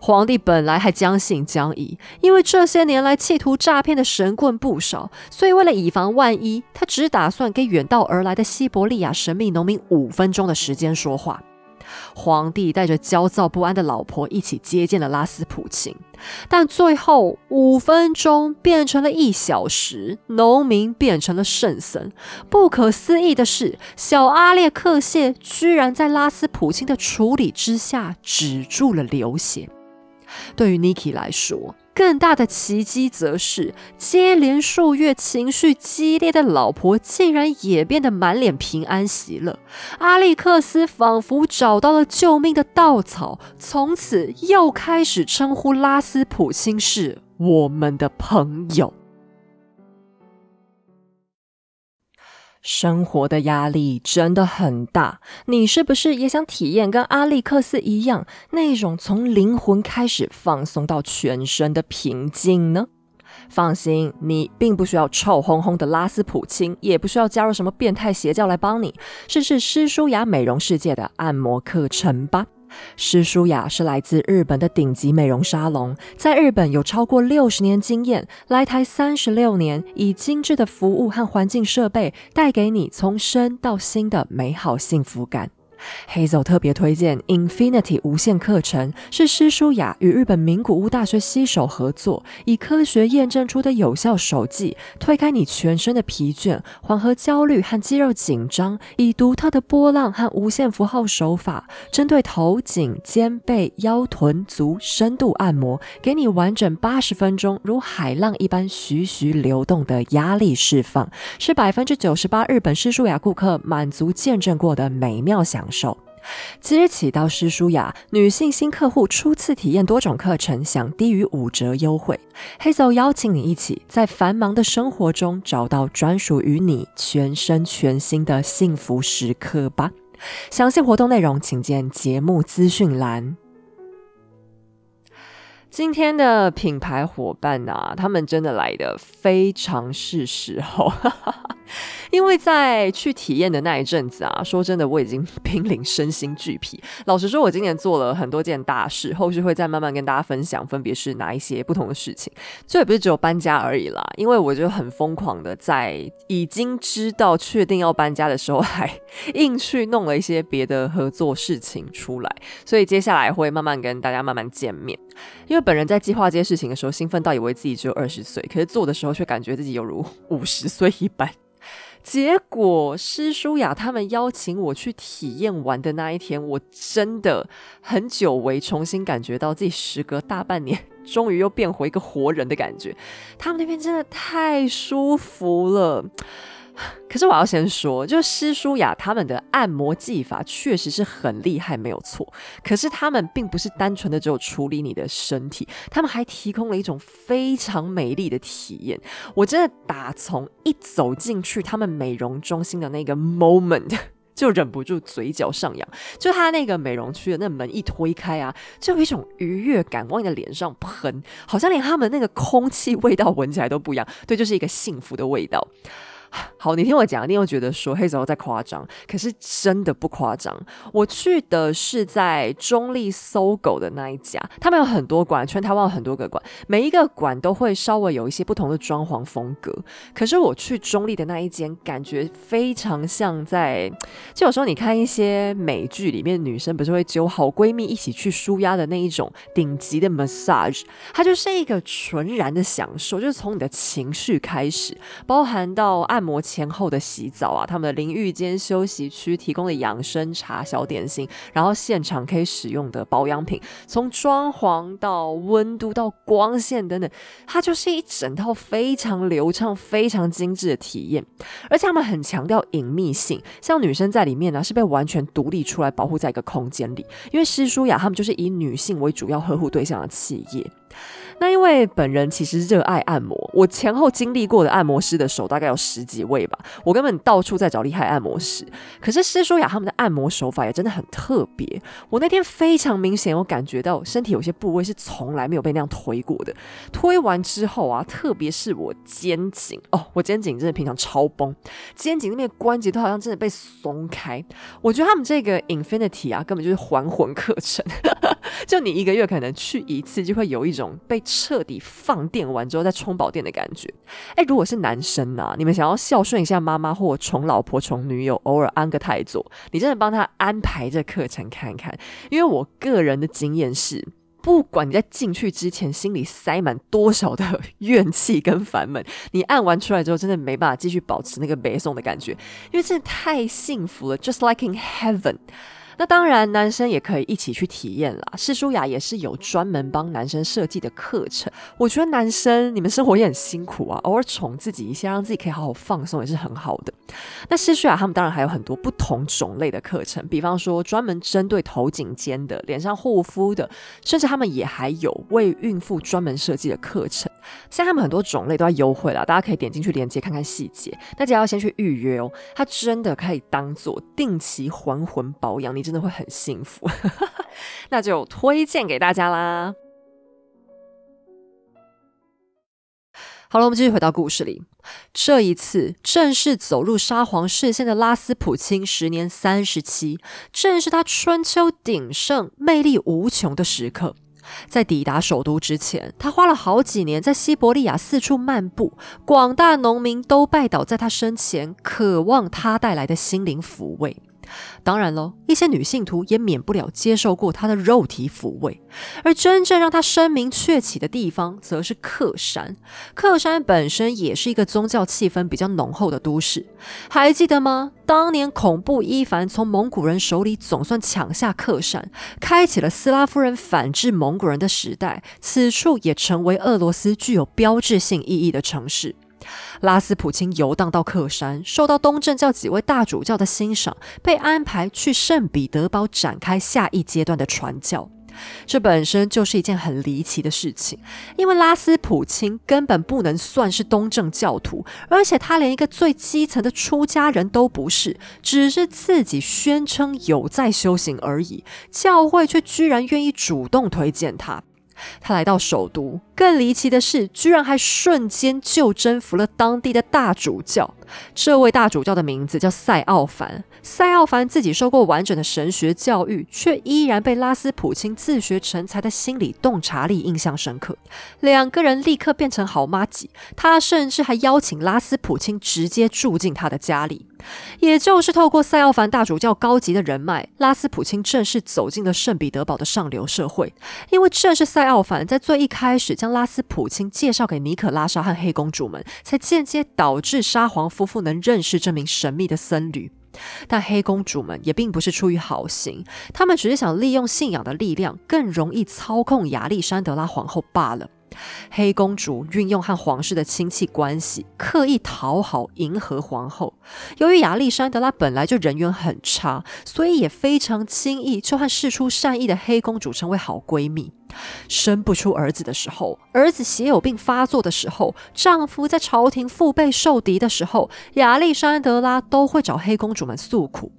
皇帝本来还将信将疑，因为这些年来企图诈骗的神棍不少，所以为了以防万一，他只打算给远道而来的西伯利亚神秘农民五分钟的时间说话。皇帝带着焦躁不安的老婆一起接见了拉斯普钦，但最后五分钟变成了一小时，农民变成了圣僧。不可思议的是，小阿列克谢居然在拉斯普钦的处理之下止住了流血。对于 Niki 来说，更大的奇迹则是，接连数月情绪激烈的老婆竟然也变得满脸平安喜乐。阿历克斯仿佛找到了救命的稻草，从此又开始称呼拉斯普钦是我们的朋友。生活的压力真的很大，你是不是也想体验跟阿历克斯一样那种从灵魂开始放松到全身的平静呢？放心，你并不需要臭烘烘的拉斯普钦，也不需要加入什么变态邪教来帮你，试试诗舒雅美容世界的按摩课程吧。诗舒雅是来自日本的顶级美容沙龙，在日本有超过六十年经验，来台三十六年，以精致的服务和环境设备，带给你从身到心的美好幸福感。黑走特别推荐 Infinity 无限课程，是施舒雅与日本名古屋大学携手合作，以科学验证出的有效手技，推开你全身的疲倦，缓和焦虑和肌肉紧张，以独特的波浪和无限符号手法，针对头颈、肩背、腰、臀、足深度按摩，给你完整八十分钟如海浪一般徐徐流动的压力释放，是百分之九十八日本施舒雅顾客满足见证过的美妙享。手即日起到诗书雅女性新客户初次体验多种课程，享低于五折优惠。黑走邀请你一起在繁忙的生活中找到专属于你全身全新的幸福时刻吧。详细活动内容请见节目资讯栏。今天的品牌伙伴啊，他们真的来的非常是时候。因为在去体验的那一阵子啊，说真的，我已经 濒临身心俱疲。老实说，我今年做了很多件大事，后续会再慢慢跟大家分享，分别是哪一些不同的事情。这也不是只有搬家而已啦，因为我就很疯狂的在已经知道确定要搬家的时候，还 硬去弄了一些别的合作事情出来。所以接下来会慢慢跟大家慢慢见面。因为本人在计划这些事情的时候，兴奋到以为自己只有二十岁，可是做的时候却感觉自己犹如五十岁一般。结果施舒雅他们邀请我去体验完的那一天，我真的很久违重新感觉到自己时隔大半年，终于又变回一个活人的感觉。他们那边真的太舒服了。可是我要先说，就施舒雅他们的按摩技法确实是很厉害，没有错。可是他们并不是单纯的只有处理你的身体，他们还提供了一种非常美丽的体验。我真的打从一走进去他们美容中心的那个 moment，就忍不住嘴角上扬。就他那个美容区的那门一推开啊，就有一种愉悦感往你的脸上喷，好像连他们那个空气味道闻起来都不一样。对，就是一个幸福的味道。好，你听我讲，你又觉得说黑泽在夸张，可是真的不夸张。我去的是在中立搜狗的那一家，他们有很多馆，全台湾有很多个馆，每一个馆都会稍微有一些不同的装潢风格。可是我去中立的那一间，感觉非常像在，就有时候你看一些美剧里面，女生不是会揪好闺蜜一起去舒压的那一种顶级的 massage，它就是一个纯然的享受，就是从你的情绪开始，包含到按。按摩前后的洗澡啊，他们的淋浴间、休息区提供的养生茶、小点心，然后现场可以使用的保养品，从装潢到温度到光线等等，它就是一整套非常流畅、非常精致的体验。而且他们很强调隐秘性，像女生在里面呢是被完全独立出来保护在一个空间里，因为诗舒雅他们就是以女性为主要呵护对象的企业。那因为本人其实热爱按摩，我前后经历过的按摩师的手大概有十几位吧，我根本到处在找厉害按摩师。可是施舒雅他们的按摩手法也真的很特别，我那天非常明显有感觉到身体有些部位是从来没有被那样推过的。推完之后啊，特别是我肩颈哦，我肩颈真的平常超崩，肩颈那边关节都好像真的被松开。我觉得他们这个 Infinity 啊，根本就是还魂 课程，就你一个月可能去一次，就会有一种被。彻底放电完之后再充饱电的感觉。哎，如果是男生呢？你们想要孝顺一下妈妈或宠老婆、宠女友，偶尔安个太座，你真的帮他安排这课程看看。因为我个人的经验是，不管你在进去之前心里塞满多少的 怨气跟烦闷，你按完出来之后，真的没办法继续保持那个背诵的感觉，因为真的太幸福了，just like in heaven。那当然，男生也可以一起去体验啦。世舒雅也是有专门帮男生设计的课程。我觉得男生你们生活也很辛苦啊，偶尔宠自己一下，让自己可以好好放松，也是很好的。那世舒雅他们当然还有很多不同种类的课程，比方说专门针对头颈肩的、脸上护肤的，甚至他们也还有为孕妇专门设计的课程。现在他们很多种类都要优惠了，大家可以点进去链接看看细节。大家要先去预约哦，它真的可以当做定期还魂保养，你真的会很幸福。那就推荐给大家啦。好了，我们继续回到故事里。这一次正式走入沙皇视线的拉斯普京，时年三十七，正是他春秋鼎盛、魅力无穷的时刻。在抵达首都之前，他花了好几年在西伯利亚四处漫步，广大农民都拜倒在他身前，渴望他带来的心灵抚慰。当然喽，一些女性徒也免不了接受过他的肉体抚慰，而真正让他声名鹊起的地方，则是克山。克山本身也是一个宗教气氛比较浓厚的都市，还记得吗？当年恐怖伊凡从蒙古人手里总算抢下克山，开启了斯拉夫人反制蒙古人的时代。此处也成为俄罗斯具有标志性意义的城市。拉斯普钦游荡到克山，受到东正教几位大主教的欣赏，被安排去圣彼得堡展开下一阶段的传教。这本身就是一件很离奇的事情，因为拉斯普钦根本不能算是东正教徒，而且他连一个最基层的出家人都不是，只是自己宣称有在修行而已，教会却居然愿意主动推荐他。他来到首都，更离奇的是，居然还瞬间就征服了当地的大主教。这位大主教的名字叫塞奥凡。塞奥凡自己受过完整的神学教育，却依然被拉斯普钦自学成才的心理洞察力印象深刻。两个人立刻变成好妈几，他甚至还邀请拉斯普钦直接住进他的家里。也就是透过塞奥凡大主教高级的人脉，拉斯普钦正式走进了圣彼得堡的上流社会。因为正是塞奥凡在最一开始将拉斯普钦介绍给尼可拉莎和黑公主们，才间接导致沙皇夫妇能认识这名神秘的僧侣。但黑公主们也并不是出于好心，他们只是想利用信仰的力量，更容易操控亚历山德拉皇后罢了。黑公主运用和皇室的亲戚关系，刻意讨好、迎合皇后。由于亚历山德拉本来就人缘很差，所以也非常轻易就和事出善意的黑公主成为好闺蜜。生不出儿子的时候，儿子血友病发作的时候，丈夫在朝廷腹背受敌的时候，亚历山德拉都会找黑公主们诉苦。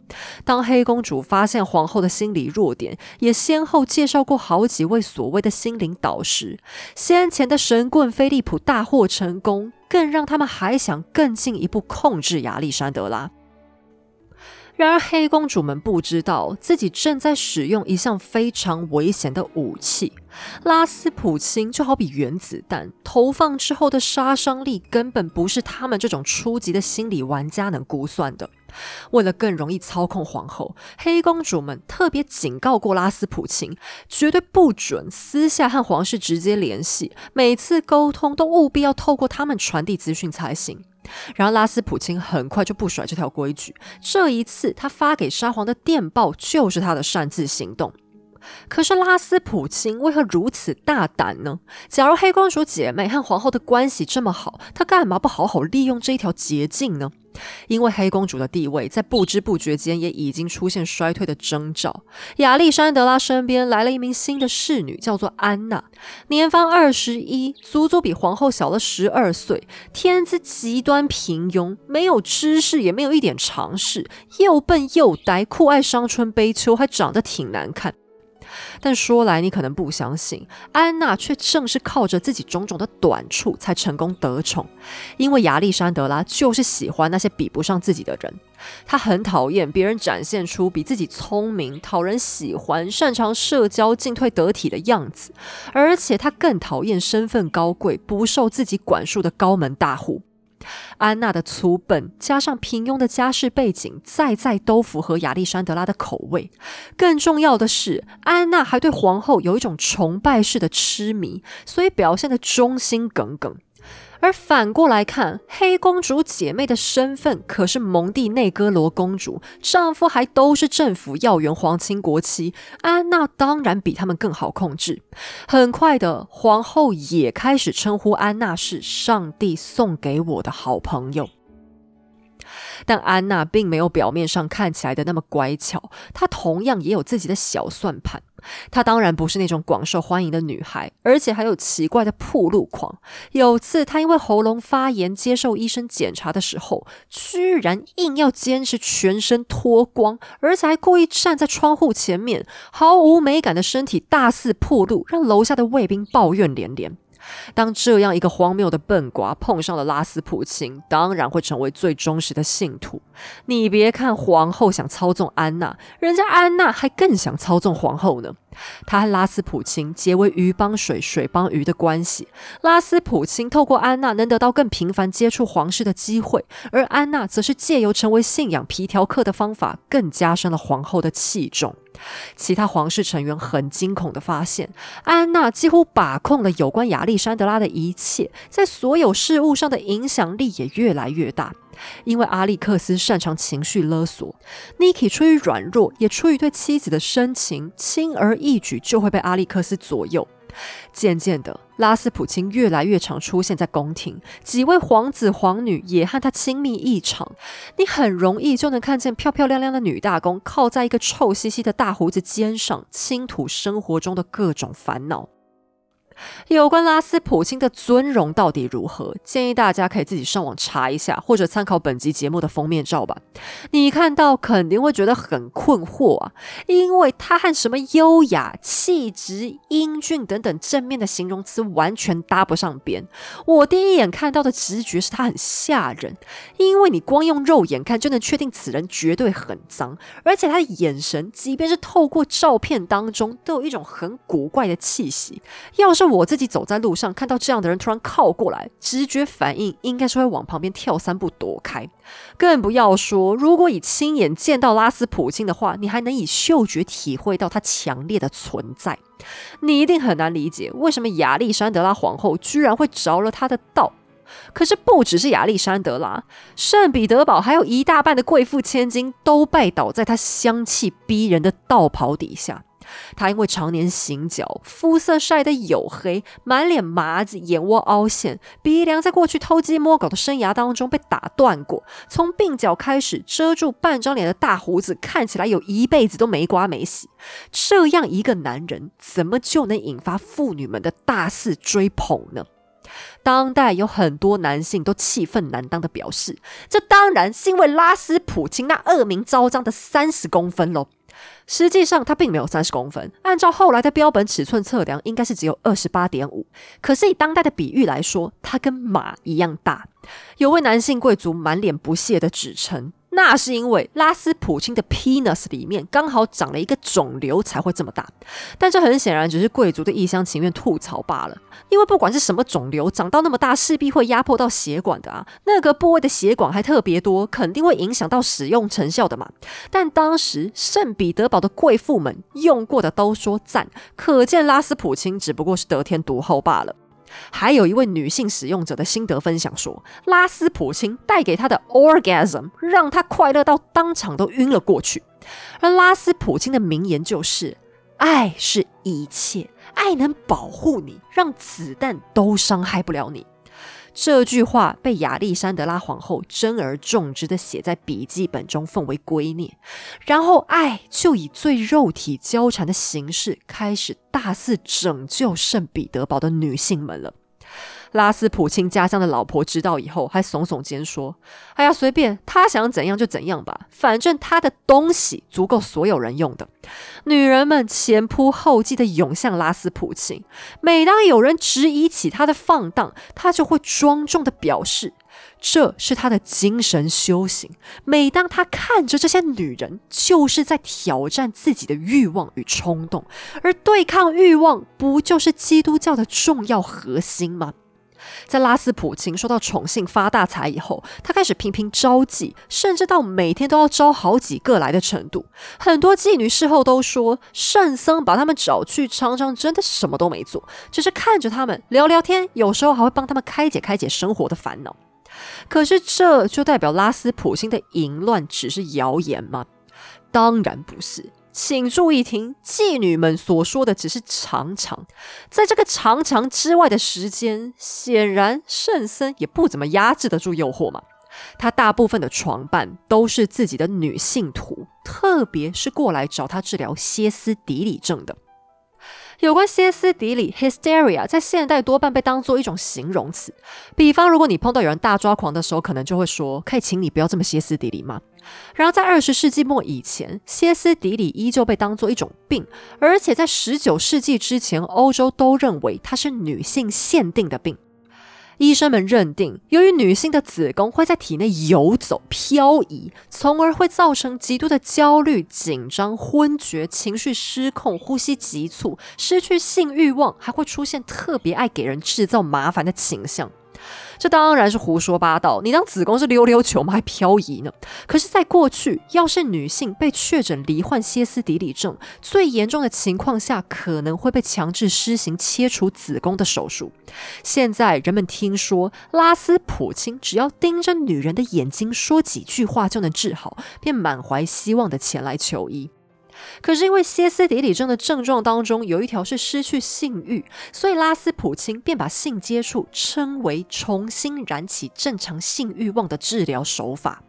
当黑公主发现皇后的心理弱点，也先后介绍过好几位所谓的心灵导师。先前的神棍菲利普大获成功，更让他们还想更进一步控制亚历山德拉。然而，黑公主们不知道自己正在使用一项非常危险的武器。拉斯普钦就好比原子弹，投放之后的杀伤力根本不是他们这种初级的心理玩家能估算的。为了更容易操控皇后，黑公主们特别警告过拉斯普钦，绝对不准私下和皇室直接联系，每次沟通都务必要透过他们传递资讯才行。然而，拉斯普钦很快就不甩这条规矩。这一次，他发给沙皇的电报就是他的擅自行动。可是，拉斯普钦为何如此大胆呢？假如黑公主姐妹和皇后的关系这么好，他干嘛不好好利用这一条捷径呢？因为黑公主的地位在不知不觉间也已经出现衰退的征兆。亚历山德拉身边来了一名新的侍女，叫做安娜，年方二十一，足足比皇后小了十二岁，天资极端平庸，没有知识，也没有一点常识，又笨又呆，酷爱伤春悲秋，还长得挺难看。但说来你可能不相信，安娜却正是靠着自己种种的短处才成功得宠。因为亚历山德拉就是喜欢那些比不上自己的人，他很讨厌别人展现出比自己聪明、讨人喜欢、擅长社交、进退得体的样子，而且他更讨厌身份高贵、不受自己管束的高门大户。安娜的粗笨加上平庸的家世背景，再再都符合亚历山德拉的口味。更重要的是，安娜还对皇后有一种崇拜式的痴迷，所以表现的忠心耿耿。而反过来看，黑公主姐妹的身份可是蒙蒂内哥罗公主，丈夫还都是政府要员皇亲国戚，安娜当然比他们更好控制。很快的，皇后也开始称呼安娜是上帝送给我的好朋友。但安娜并没有表面上看起来的那么乖巧，她同样也有自己的小算盘。她当然不是那种广受欢迎的女孩，而且还有奇怪的铺路狂。有次，她因为喉咙发炎接受医生检查的时候，居然硬要坚持全身脱光，而且还故意站在窗户前面，毫无美感的身体大肆铺路，让楼下的卫兵抱怨连连。当这样一个荒谬的笨瓜碰上了拉斯普钦，当然会成为最忠实的信徒。你别看皇后想操纵安娜，人家安娜还更想操纵皇后呢。他和拉斯普钦结为鱼帮水，水帮鱼的关系。拉斯普钦透过安娜能得到更频繁接触皇室的机会，而安娜则是借由成为信仰皮条客的方法，更加深了皇后的器重。其他皇室成员很惊恐的发现，安娜几乎把控了有关亚历山德拉的一切，在所有事物上的影响力也越来越大。因为阿历克斯擅长情绪勒索，Niki 出于软弱，也出于对妻子的深情，轻而易举就会被阿历克斯左右。渐渐的，拉斯普京越来越常出现在宫廷，几位皇子皇女也和他亲密异常。你很容易就能看见漂漂亮亮的女大公靠在一个臭兮兮的大胡子肩上，倾吐生活中的各种烦恼。有关拉斯普京的尊容到底如何？建议大家可以自己上网查一下，或者参考本集节目的封面照吧。你看到肯定会觉得很困惑啊，因为他和什么优雅、气质、英俊等等正面的形容词完全搭不上边。我第一眼看到的直觉是他很吓人，因为你光用肉眼看就能确定此人绝对很脏，而且他的眼神，即便是透过照片当中，都有一种很古怪的气息。要是我自己走在路上，看到这样的人突然靠过来，直觉反应应该是会往旁边跳三步躲开。更不要说，如果以亲眼见到拉斯普京的话，你还能以嗅觉体会到他强烈的存在。你一定很难理解，为什么亚历山德拉皇后居然会着了他的道。可是不只是亚历山德拉，圣彼得堡还有一大半的贵妇千金都拜倒在他香气逼人的道袍底下。他因为常年行脚，肤色晒得黝黑，满脸麻子，眼窝凹陷，鼻梁在过去偷鸡摸狗的生涯当中被打断过，从鬓角开始遮住半张脸的大胡子，看起来有一辈子都没刮没洗。这样一个男人，怎么就能引发妇女们的大肆追捧呢？当代有很多男性都气愤难当的表示，这当然是因为拉斯普京那恶名昭彰的三十公分喽。实际上，它并没有三十公分。按照后来的标本尺寸测量，应该是只有二十八点五。可是以当代的比喻来说，它跟马一样大。有位男性贵族满脸不屑的指称。那是因为拉斯普京的 penis 里面刚好长了一个肿瘤才会这么大，但这很显然只是贵族的一厢情愿吐槽罢了。因为不管是什么肿瘤，长到那么大，势必会压迫到血管的啊。那个部位的血管还特别多，肯定会影响到使用成效的嘛。但当时圣彼得堡的贵妇们用过的都说赞，可见拉斯普京只不过是得天独厚罢了。还有一位女性使用者的心得分享说，拉斯普钦带给她的 orgasm 让她快乐到当场都晕了过去。而拉斯普钦的名言就是：“爱是一切，爱能保护你，让子弹都伤害不了你。”这句话被亚历山德拉皇后珍而重之的写在笔记本中，奉为圭臬。然后，爱就以最肉体交缠的形式，开始大肆拯救圣彼得堡的女性们了。拉斯普京家乡的老婆知道以后，还耸耸肩说：“哎呀，随便他想怎样就怎样吧，反正他的东西足够所有人用的。”女人们前仆后继的涌向拉斯普京。每当有人质疑起他的放荡，他就会庄重的表示：“这是他的精神修行。”每当他看着这些女人，就是在挑战自己的欲望与冲动，而对抗欲望，不就是基督教的重要核心吗？在拉斯普京受到宠幸发大财以后，他开始频频招妓，甚至到每天都要招好几个来的程度。很多妓女事后都说，圣僧把他们找去，常常真的什么都没做，只是看着他们聊聊天，有时候还会帮他们开解开解生活的烦恼。可是，这就代表拉斯普京的淫乱只是谣言吗？当然不是。请注意听，妓女们所说的只是常常，在这个常常之外的时间，显然圣僧也不怎么压制得住诱惑嘛。他大部分的床伴都是自己的女性徒，特别是过来找他治疗歇斯底里症的。有关歇斯底里 （hysteria） 在现代多半被当做一种形容词。比方，如果你碰到有人大抓狂的时候，可能就会说：“可以请你不要这么歇斯底里吗？”然而，在二十世纪末以前，歇斯底里依旧被当作一种病，而且在十九世纪之前，欧洲都认为它是女性限定的病。医生们认定，由于女性的子宫会在体内游走、漂移，从而会造成极度的焦虑、紧张、昏厥、情绪失控、呼吸急促、失去性欲望，还会出现特别爱给人制造麻烦的倾向。这当然是胡说八道。你当子宫是溜溜球吗？还漂移呢？可是，在过去，要是女性被确诊罹患歇斯底里症，最严重的情况下，可能会被强制施行切除子宫的手术。现在，人们听说拉斯普京只要盯着女人的眼睛说几句话就能治好，便满怀希望的前来求医。可是因为歇斯底里症的症状当中有一条是失去性欲，所以拉斯普京便把性接触称为重新燃起正常性欲望的治疗手法。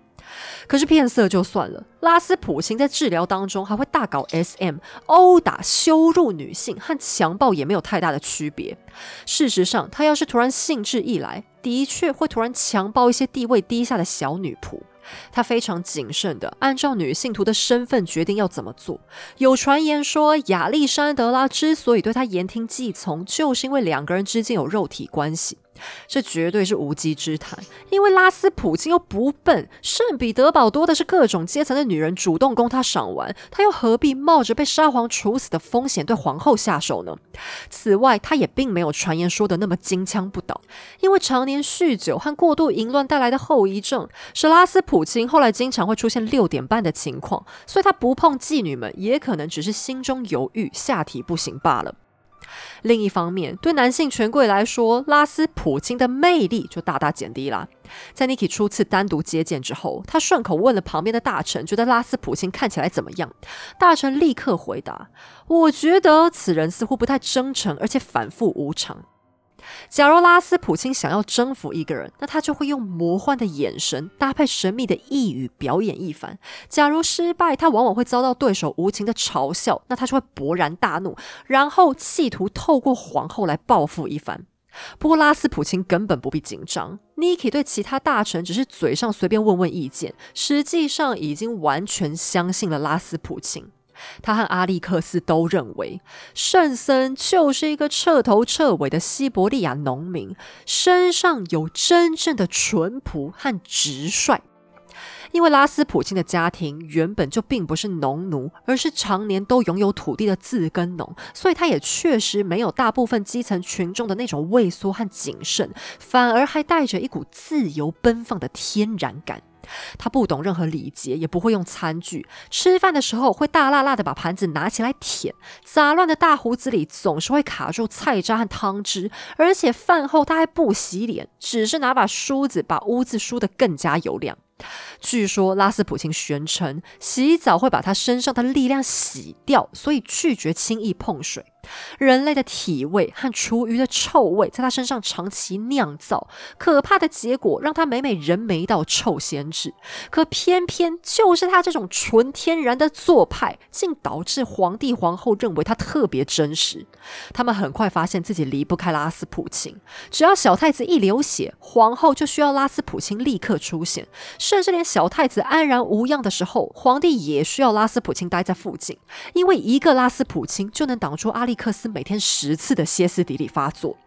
可是骗色就算了，拉斯普京在治疗当中还会大搞 SM，殴打、羞辱女性和强暴也没有太大的区别。事实上，他要是突然兴致一来，的确会突然强暴一些地位低下的小女仆。他非常谨慎的按照女性徒的身份决定要怎么做。有传言说，亚历山德拉之所以对他言听计从，就是因为两个人之间有肉体关系。这绝对是无稽之谈，因为拉斯普京又不笨，圣彼得堡多的是各种阶层的女人主动供他赏玩，他又何必冒着被沙皇处死的风险对皇后下手呢？此外，他也并没有传言说的那么金枪不倒，因为常年酗酒和过度淫乱带来的后遗症，使拉斯普京后来经常会出现六点半的情况，所以他不碰妓女们，也可能只是心中犹豫，下体不行罢了。另一方面，对男性权贵来说，拉斯普京的魅力就大大减低了。在 Niki 初次单独接见之后，他顺口问了旁边的大臣，觉得拉斯普京看起来怎么样？大臣立刻回答：“我觉得此人似乎不太真诚，而且反复无常。”假如拉斯普京想要征服一个人，那他就会用魔幻的眼神搭配神秘的呓语表演一番。假如失败，他往往会遭到对手无情的嘲笑，那他就会勃然大怒，然后企图透过皇后来报复一番。不过拉斯普京根本不必紧张，Niki 对其他大臣只是嘴上随便问问意见，实际上已经完全相信了拉斯普京。他和阿历克斯都认为，圣森就是一个彻头彻尾的西伯利亚农民，身上有真正的淳朴和直率。因为拉斯普京的家庭原本就并不是农奴，而是常年都拥有土地的自耕农，所以他也确实没有大部分基层群众的那种畏缩和谨慎，反而还带着一股自由奔放的天然感。他不懂任何礼节，也不会用餐具。吃饭的时候会大辣辣的把盘子拿起来舔，杂乱的大胡子里总是会卡住菜渣和汤汁。而且饭后他还不洗脸，只是拿把梳子把污渍梳得更加油亮。据说拉斯普京宣称，洗澡会把他身上的力量洗掉，所以拒绝轻易碰水。人类的体味和厨余的臭味在他身上长期酿造，可怕的结果让他每每人没到臭先至。可偏偏就是他这种纯天然的做派，竟导致皇帝皇后认为他特别真实。他们很快发现自己离不开拉斯普京，只要小太子一流血，皇后就需要拉斯普京立刻出现。甚至连小太子安然无恙的时候，皇帝也需要拉斯普京待在附近，因为一个拉斯普京就能挡住阿历克斯每天十次的歇斯底里发作。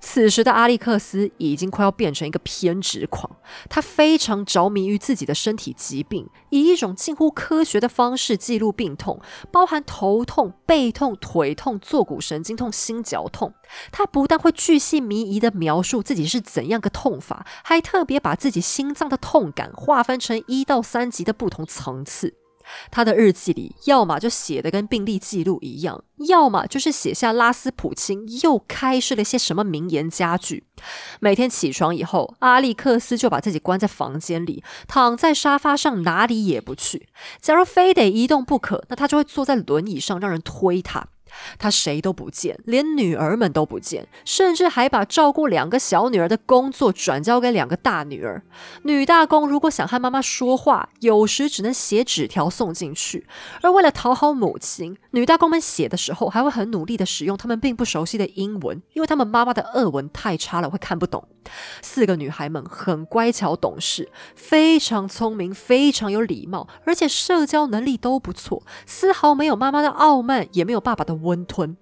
此时的阿历克斯已经快要变成一个偏执狂，他非常着迷于自己的身体疾病，以一种近乎科学的方式记录病痛，包含头痛、背痛、腿痛、坐骨神经痛、心绞痛。他不但会巨细靡遗地描述自己是怎样个痛法，还特别把自己心脏的痛感划分成一到三级的不同层次。他的日记里，要么就写的跟病历记录一样，要么就是写下拉斯普京又开设了些什么名言佳句。每天起床以后，阿历克斯就把自己关在房间里，躺在沙发上，哪里也不去。假如非得移动不可，那他就会坐在轮椅上，让人推他。他谁都不见，连女儿们都不见，甚至还把照顾两个小女儿的工作转交给两个大女儿。女大公如果想和妈妈说话，有时只能写纸条送进去。而为了讨好母亲，女大公们写的时候还会很努力的使用他们并不熟悉的英文，因为他们妈妈的俄文太差了，会看不懂。四个女孩们很乖巧懂事，非常聪明，非常有礼貌，而且社交能力都不错，丝毫没有妈妈的傲慢，也没有爸爸的温吞。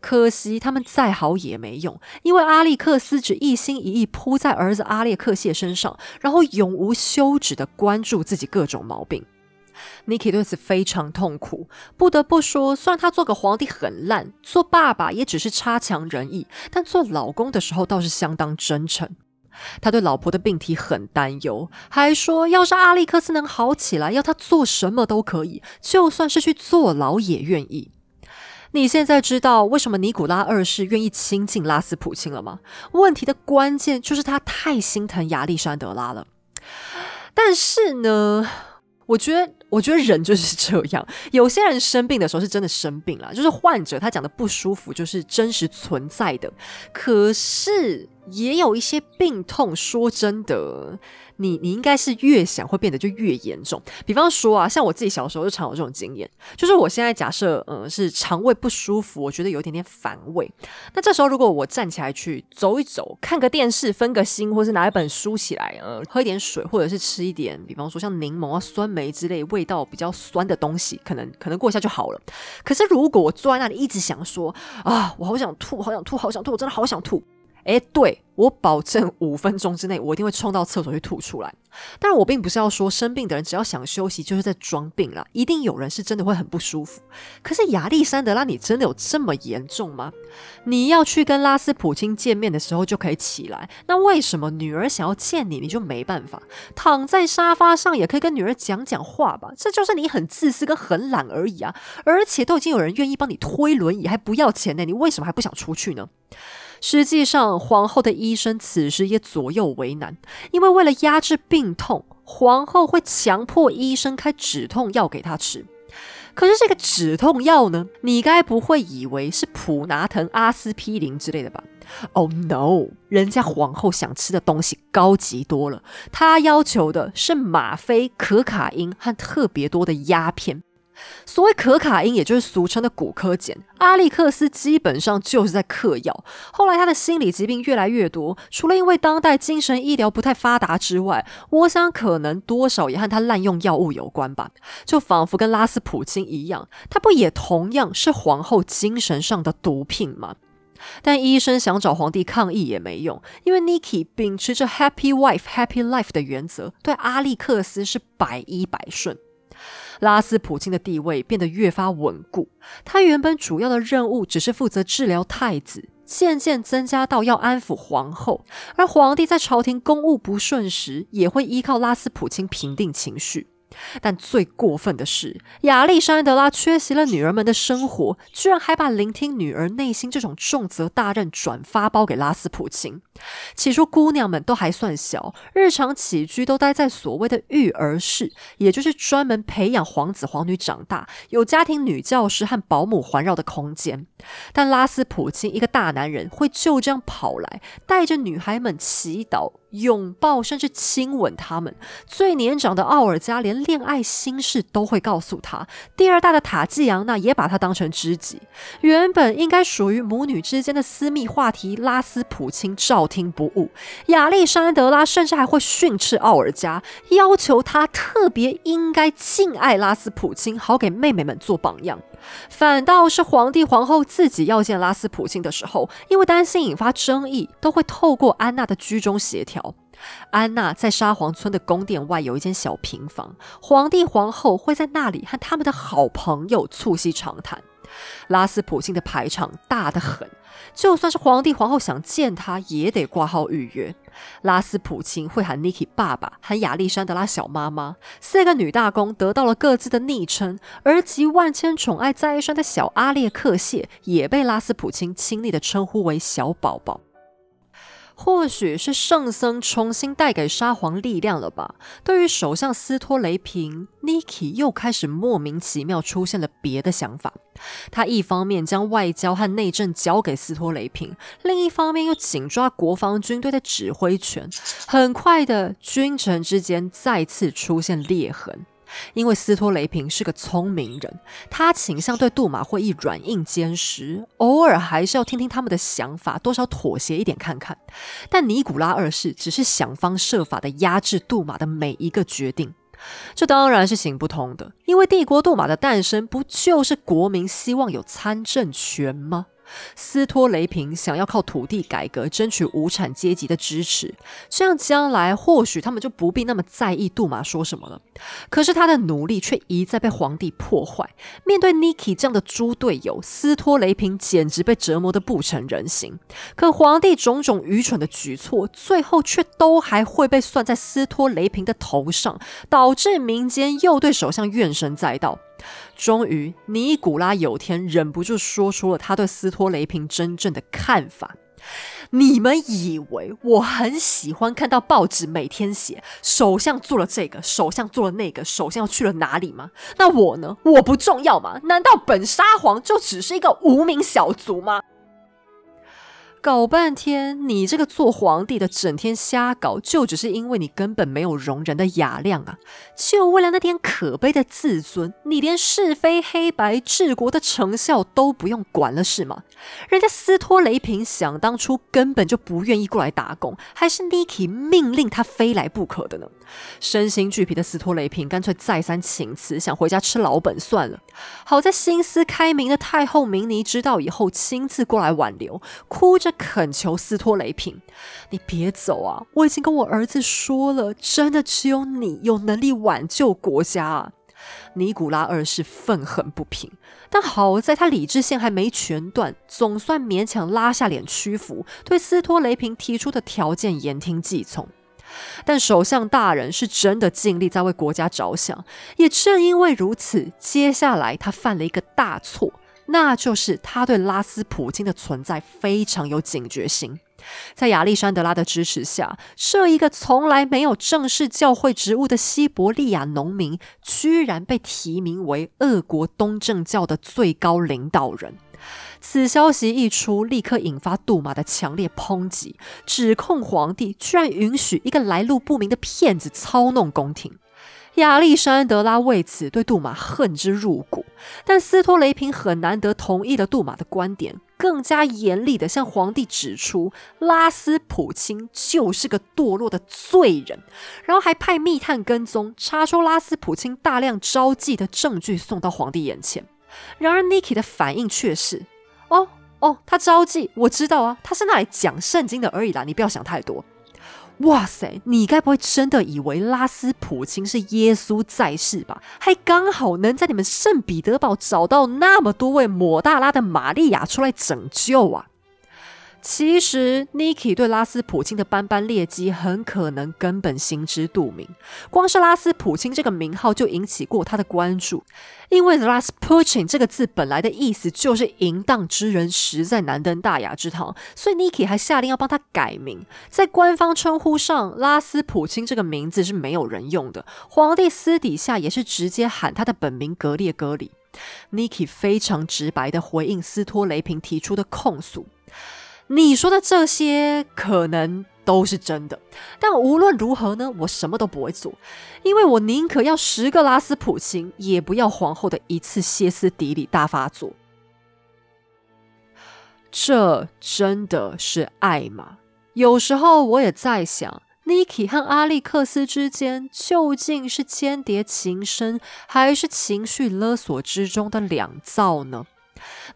可惜他们再好也没用，因为阿历克斯只一心一意扑在儿子阿列克谢身上，然后永无休止的关注自己各种毛病。Niki 对此非常痛苦。不得不说，虽然他做个皇帝很烂，做爸爸也只是差强人意，但做老公的时候倒是相当真诚。他对老婆的病体很担忧，还说要是阿历克斯能好起来，要他做什么都可以，就算是去坐牢也愿意。你现在知道为什么尼古拉二世愿意亲近拉斯普京了吗？问题的关键就是他太心疼亚历山德拉了。但是呢，我觉得，我觉得人就是 这样，有些人生病的时候是真的生病了，就是患者他讲的不舒服就是真实存在的，可是也有一些病痛，说真的。你你应该是越想会变得就越严重。比方说啊，像我自己小时候就常有这种经验，就是我现在假设，嗯，是肠胃不舒服，我觉得有一点点反胃。那这时候如果我站起来去走一走，看个电视，分个心，或是拿一本书起来，呃，喝一点水，或者是吃一点，比方说像柠檬啊、酸梅之类味道比较酸的东西，可能可能过一下就好了。可是如果我坐在那里一直想说啊，我好想吐，好想吐，好想吐，我真的好想吐。哎，对我保证五分钟之内，我一定会冲到厕所去吐出来。但是我并不是要说生病的人只要想休息就是在装病啦，一定有人是真的会很不舒服。可是亚历山德拉，你真的有这么严重吗？你要去跟拉斯普京见面的时候就可以起来，那为什么女儿想要见你，你就没办法躺在沙发上也可以跟女儿讲讲话吧？这就是你很自私跟很懒而已啊！而且都已经有人愿意帮你推轮椅，还不要钱呢，你为什么还不想出去呢？实际上，皇后的医生此时也左右为难，因为为了压制病痛，皇后会强迫医生开止痛药给她吃。可是这个止痛药呢，你该不会以为是普拿疼、阿司匹林之类的吧？Oh no！人家皇后想吃的东西高级多了，她要求的是吗啡、可卡因和特别多的鸦片。所谓可卡因，也就是俗称的骨科碱，阿历克斯基本上就是在嗑药。后来他的心理疾病越来越多，除了因为当代精神医疗不太发达之外，我想可能多少也和他滥用药物有关吧。就仿佛跟拉斯普京一样，他不也同样是皇后精神上的毒品吗？但医生想找皇帝抗议也没用，因为 Niki 秉持着 Happy Wife Happy Life 的原则，对阿历克斯是百依百顺。拉斯普京的地位变得越发稳固。他原本主要的任务只是负责治疗太子，渐渐增加到要安抚皇后。而皇帝在朝廷公务不顺时，也会依靠拉斯普京平定情绪。但最过分的是，亚历山德拉缺席了女儿们的生活，居然还把聆听女儿内心这种重责大任转发包给拉斯普京。起初，姑娘们都还算小，日常起居都待在所谓的育儿室，也就是专门培养皇子皇女长大、有家庭女教师和保姆环绕的空间。但拉斯普京一个大男人，会就这样跑来，带着女孩们祈祷。拥抱甚至亲吻他们。最年长的奥尔加连恋爱心事都会告诉他。第二大的塔季扬娜也把他当成知己。原本应该属于母女之间的私密话题，拉斯普京照听不误。亚历山德拉甚至还会训斥奥尔加，要求他特别应该敬爱拉斯普京，好给妹妹们做榜样。反倒是皇帝皇后自己要见拉斯普京的时候，因为担心引发争议，都会透过安娜的居中协调。安娜在沙皇村的宫殿外有一间小平房，皇帝皇后会在那里和他们的好朋友促膝长谈。拉斯普京的排场大得很，就算是皇帝皇后想见他，也得挂号预约。拉斯普京会喊 Niki 爸爸，喊亚历山德拉小妈妈。四个女大公得到了各自的昵称，而集万千宠爱在一身的小阿列克谢也被拉斯普钦亲昵的称呼为小宝宝。或许是圣僧重新带给沙皇力量了吧？对于首相斯托雷平，Niki 又开始莫名其妙出现了别的想法。他一方面将外交和内政交给斯托雷平，另一方面又紧抓国防军队的指挥权。很快的，君臣之间再次出现裂痕。因为斯托雷平是个聪明人，他倾向对杜马会议软硬兼施，偶尔还是要听听他们的想法，多少妥协一点看看。但尼古拉二世只是想方设法的压制杜马的每一个决定，这当然是行不通的。因为帝国杜马的诞生，不就是国民希望有参政权吗？斯托雷平想要靠土地改革争取无产阶级的支持，这样将来或许他们就不必那么在意杜马说什么了。可是他的努力却一再被皇帝破坏。面对 Niki 这样的猪队友，斯托雷平简直被折磨得不成人形。可皇帝种种愚蠢的举措，最后却都还会被算在斯托雷平的头上，导致民间又对首相怨声载道。终于，尼古拉有天忍不住说出了他对斯托雷平真正的看法。你们以为我很喜欢看到报纸每天写首相做了这个，首相做了那个，首相去了哪里吗？那我呢？我不重要吗？难道本沙皇就只是一个无名小卒吗？搞半天，你这个做皇帝的整天瞎搞，就只是因为你根本没有容人的雅量啊！就为了那点可悲的自尊，你连是非黑白、治国的成效都不用管了是吗？人家斯托雷平想当初根本就不愿意过来打工，还是 Niki 命令他非来不可的呢。身心俱疲的斯托雷平干脆再三请辞，想回家吃老本算了。好在心思开明的太后明尼知道以后，亲自过来挽留，哭着。恳求斯托雷平，你别走啊！我已经跟我儿子说了，真的只有你有能力挽救国家啊！尼古拉二世愤恨不平，但好在他理智线还没全断，总算勉强拉下脸屈服，对斯托雷平提出的条件言听计从。但首相大人是真的尽力在为国家着想，也正因为如此，接下来他犯了一个大错。那就是他对拉斯普京的存在非常有警觉性。在亚历山德拉的支持下，这一个从来没有正式教会职务的西伯利亚农民，居然被提名为俄国东正教的最高领导人。此消息一出，立刻引发杜马的强烈抨击，指控皇帝居然允许一个来路不明的骗子操弄宫廷。亚历山德拉为此对杜马恨之入骨，但斯托雷平很难得同意了杜马的观点，更加严厉地向皇帝指出拉斯普钦就是个堕落的罪人，然后还派密探跟踪，查出拉斯普钦大量招妓的证据送到皇帝眼前。然而 Niki 的反应却是：“哦哦，他招妓，我知道啊，他是那来讲圣经的而已啦，你不要想太多。”哇塞，你该不会真的以为拉斯普京是耶稣在世吧？还刚好能在你们圣彼得堡找到那么多位抹大拉的玛利亚出来拯救啊！其实，Niki 对拉斯普京的斑斑劣迹很可能根本心知肚明。光是拉斯普京这个名号就引起过他的关注，因为 Rasputin 这个字本来的意思就是淫荡之人，实在难登大雅之堂，所以 Niki 还下令要帮他改名。在官方称呼上，拉斯普京这个名字是没有人用的。皇帝私底下也是直接喊他的本名格列戈里。Niki 非常直白的回应斯托雷平提出的控诉。你说的这些可能都是真的，但无论如何呢，我什么都不会做，因为我宁可要十个拉斯普琴，也不要皇后的一次歇斯底里大发作。这真的是爱吗？有时候我也在想，Niki 和阿历克斯之间究竟是间谍情深，还是情绪勒索之中的两造呢？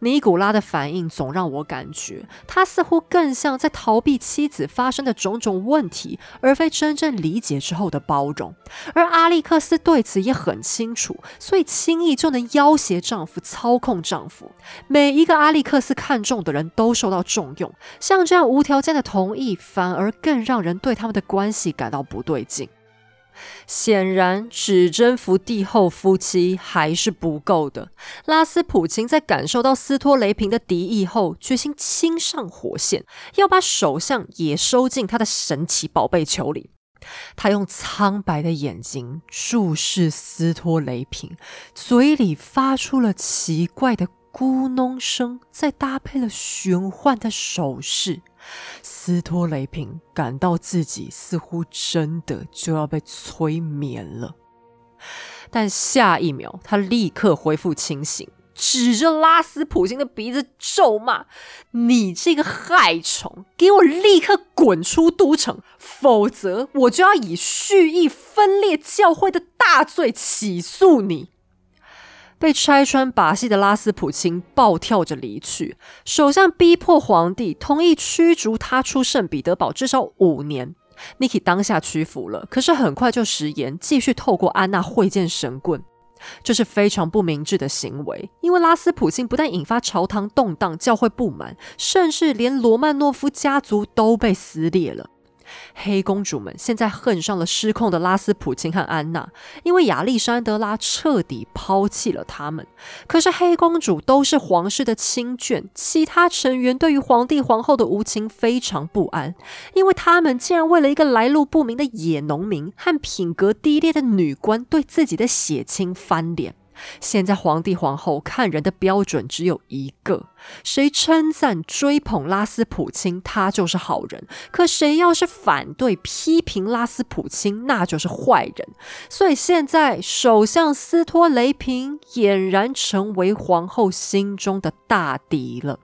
尼古拉的反应总让我感觉，他似乎更像在逃避妻子发生的种种问题，而非真正理解之后的包容。而阿历克斯对此也很清楚，所以轻易就能要挟丈夫、操控丈夫。每一个阿历克斯看中的人都受到重用，像这样无条件的同意，反而更让人对他们的关系感到不对劲。显然，只征服帝后夫妻还是不够的。拉斯普京在感受到斯托雷平的敌意后，决心亲上火线，要把首相也收进他的神奇宝贝球里。他用苍白的眼睛注视斯托雷平，嘴里发出了奇怪的咕哝声，再搭配了玄幻的手势。斯托雷平感到自己似乎真的就要被催眠了，但下一秒他立刻恢复清醒，指着拉斯普京的鼻子咒骂：“你这个害虫，给我立刻滚出都城，否则我就要以蓄意分裂教会的大罪起诉你！”被拆穿把戏的拉斯普京暴跳着离去，首相逼迫皇帝同意驱逐他出圣彼得堡至少五年。Niki 当下屈服了，可是很快就食言，继续透过安娜会见神棍。这是非常不明智的行为，因为拉斯普京不但引发朝堂动荡、教会不满，甚至连罗曼诺夫家族都被撕裂了。黑公主们现在恨上了失控的拉斯普京和安娜，因为亚历山德拉彻底抛弃了他们。可是黑公主都是皇室的亲眷，其他成员对于皇帝皇后的无情非常不安，因为他们竟然为了一个来路不明的野农民和品格低劣的女官，对自己的血亲翻脸。现在皇帝皇后看人的标准只有一个：谁称赞追捧拉斯普京，他就是好人；可谁要是反对批评拉斯普京，那就是坏人。所以现在首相斯托雷平俨然成为皇后心中的大敌了。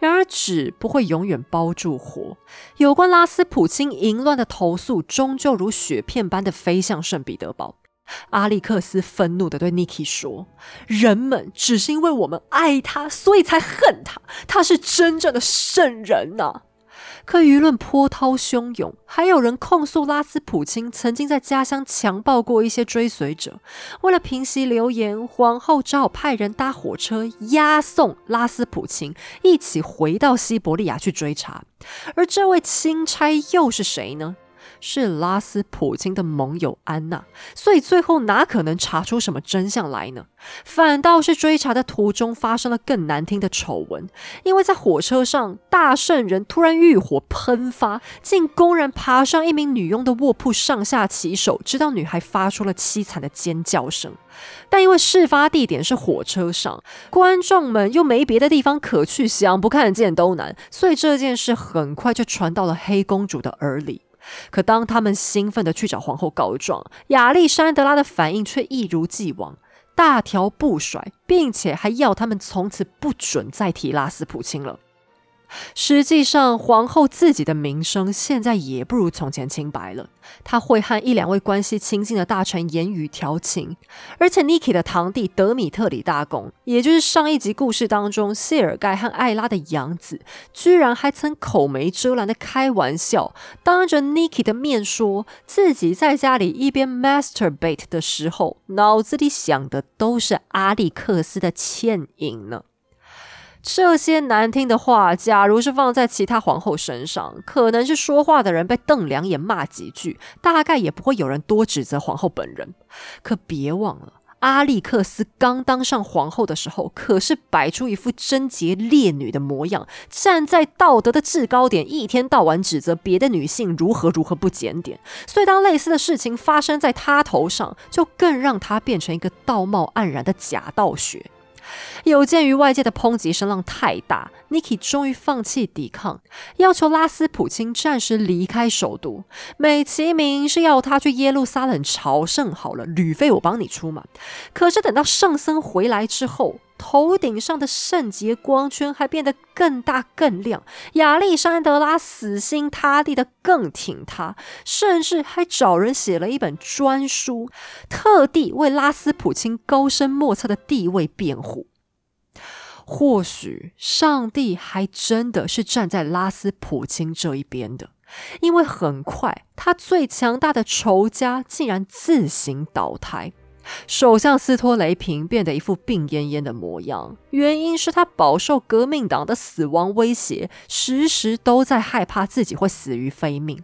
然而纸不会永远包住火，有关拉斯普京淫乱的投诉，终究如雪片般的飞向圣彼得堡。阿历克斯愤怒的对 Niki 说：“人们只是因为我们爱他，所以才恨他。他是真正的圣人呐！”可舆论波涛汹涌，还有人控诉拉斯普京曾经在家乡强暴过一些追随者。为了平息流言，皇后只好派人搭火车押送拉斯普京一起回到西伯利亚去追查。而这位钦差又是谁呢？是拉斯普京的盟友安娜，所以最后哪可能查出什么真相来呢？反倒是追查的途中发生了更难听的丑闻，因为在火车上，大圣人突然欲火喷发，竟公然爬上一名女佣的卧铺上下其手，直到女孩发出了凄惨的尖叫声。但因为事发地点是火车上，观众们又没别的地方可去，想不看见都难，所以这件事很快就传到了黑公主的耳里。可当他们兴奋地去找皇后告状，亚历山德拉的反应却一如既往，大条不甩，并且还要他们从此不准再提拉斯普京了。实际上，皇后自己的名声现在也不如从前清白了。她会和一两位关系亲近的大臣言语调情，而且 Niki 的堂弟德米特里大公，也就是上一集故事当中谢尔盖和艾拉的养子，居然还曾口没遮拦的开玩笑，当着 Niki 的面说自己在家里一边 masturbate 的时候，脑子里想的都是阿历克斯的倩影呢。这些难听的话，假如是放在其他皇后身上，可能是说话的人被瞪两眼骂几句，大概也不会有人多指责皇后本人。可别忘了，阿历克斯刚当上皇后的时候，可是摆出一副贞洁烈女的模样，站在道德的制高点，一天到晚指责别的女性如何如何不检点。所以，当类似的事情发生在他头上，就更让他变成一个道貌岸然的假道学。有鉴于外界的抨击声浪太大，Niki 终于放弃抵抗，要求拉斯普钦暂时离开首都，美其名是要他去耶路撒冷朝圣好了，旅费我帮你出嘛。可是等到圣僧回来之后，头顶上的圣洁光圈还变得更大更亮，亚历山德拉死心塌地的更挺他，甚至还找人写了一本专书，特地为拉斯普京高深莫测的地位辩护。或许上帝还真的是站在拉斯普京这一边的，因为很快他最强大的仇家竟然自行倒台。首相斯托雷平变得一副病恹恹的模样，原因是他饱受革命党的死亡威胁，时时都在害怕自己会死于非命。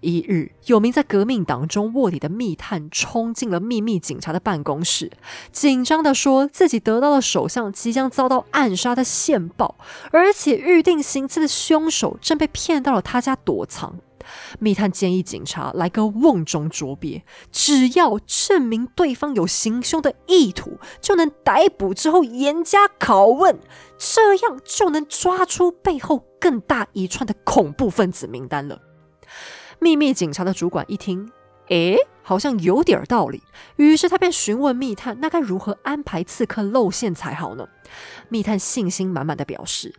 一日，有名在革命党中卧底的密探冲进了秘密警察的办公室，紧张地说自己得到了首相即将遭到暗杀的线报，而且预定行刺的凶手正被骗到了他家躲藏。密探建议警察来个瓮中捉鳖，只要证明对方有行凶的意图，就能逮捕之后严加拷问，这样就能抓出背后更大一串的恐怖分子名单了。秘密警察的主管一听，诶，好像有点道理，于是他便询问密探，那该如何安排刺客露馅才好呢？密探信心满满的表示。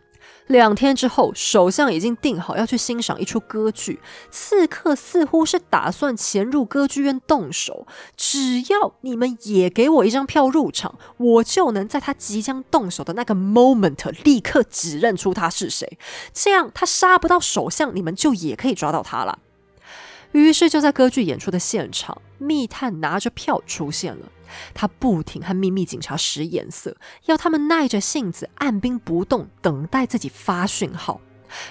两天之后，首相已经定好要去欣赏一出歌剧，刺客似乎是打算潜入歌剧院动手。只要你们也给我一张票入场，我就能在他即将动手的那个 moment 立刻指认出他是谁。这样他杀不到首相，你们就也可以抓到他了。于是就在歌剧演出的现场，密探拿着票出现了。他不停和秘密警察使眼色，要他们耐着性子按兵不动，等待自己发讯号。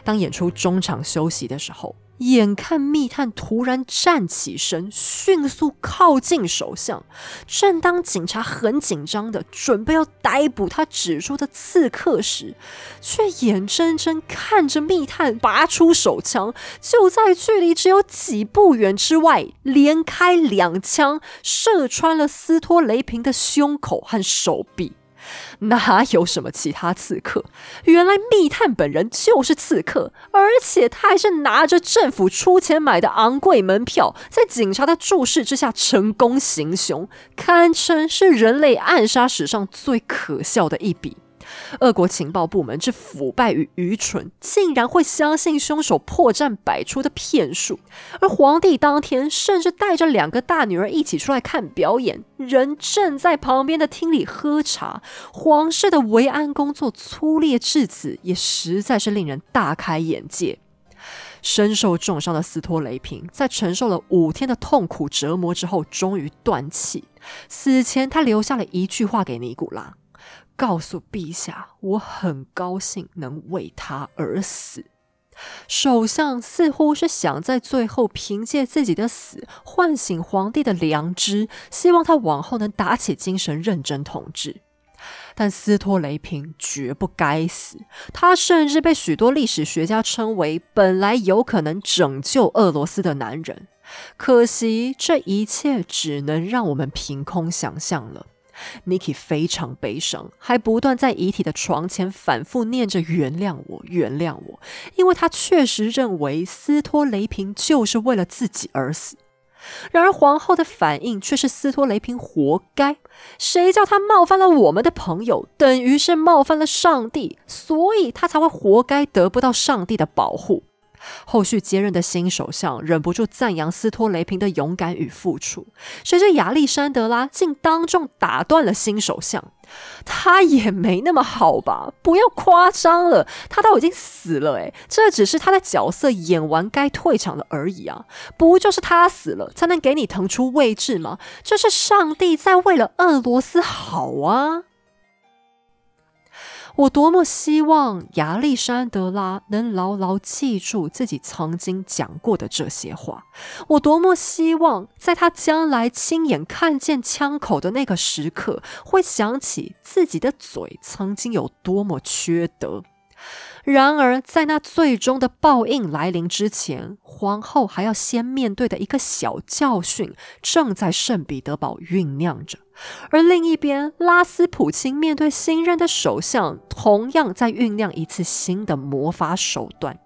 当演出中场休息的时候。眼看密探突然站起身，迅速靠近首相。正当警察很紧张的准备要逮捕他指出的刺客时，却眼睁睁看着密探拔出手枪，就在距离只有几步远之外，连开两枪，射穿了斯托雷平的胸口和手臂。哪有什么其他刺客？原来密探本人就是刺客，而且他还是拿着政府出钱买的昂贵门票，在警察的注视之下成功行凶，堪称是人类暗杀史上最可笑的一笔。俄国情报部门之腐败与愚蠢，竟然会相信凶手破绽百出的骗术。而皇帝当天甚至带着两个大女儿一起出来看表演，人正在旁边的厅里喝茶。皇室的维安工作粗劣至此，也实在是令人大开眼界。身受重伤的斯托雷平，在承受了五天的痛苦折磨之后，终于断气。死前，他留下了一句话给尼古拉。告诉陛下，我很高兴能为他而死。首相似乎是想在最后凭借自己的死唤醒皇帝的良知，希望他往后能打起精神认真统治。但斯托雷平绝不该死，他甚至被许多历史学家称为本来有可能拯救俄罗斯的男人。可惜这一切只能让我们凭空想象了。Nikki 非常悲伤，还不断在遗体的床前反复念着“原谅我，原谅我”，因为他确实认为斯托雷平就是为了自己而死。然而皇后的反应却是斯托雷平活该，谁叫他冒犯了我们的朋友，等于是冒犯了上帝，所以他才会活该得不到上帝的保护。后续接任的新首相忍不住赞扬斯托雷平的勇敢与付出，谁知亚历山德拉竟当众打断了新首相。他也没那么好吧？不要夸张了，他都已经死了，诶，这只是他的角色演完该退场了而已啊！不就是他死了才能给你腾出位置吗？这是上帝在为了俄罗斯好啊！我多么希望亚历山德拉能牢牢记住自己曾经讲过的这些话。我多么希望在他将来亲眼看见枪口的那个时刻，会想起自己的嘴曾经有多么缺德。然而，在那最终的报应来临之前，皇后还要先面对的一个小教训，正在圣彼得堡酝酿着。而另一边，拉斯普京面对新任的首相，同样在酝酿一次新的魔法手段。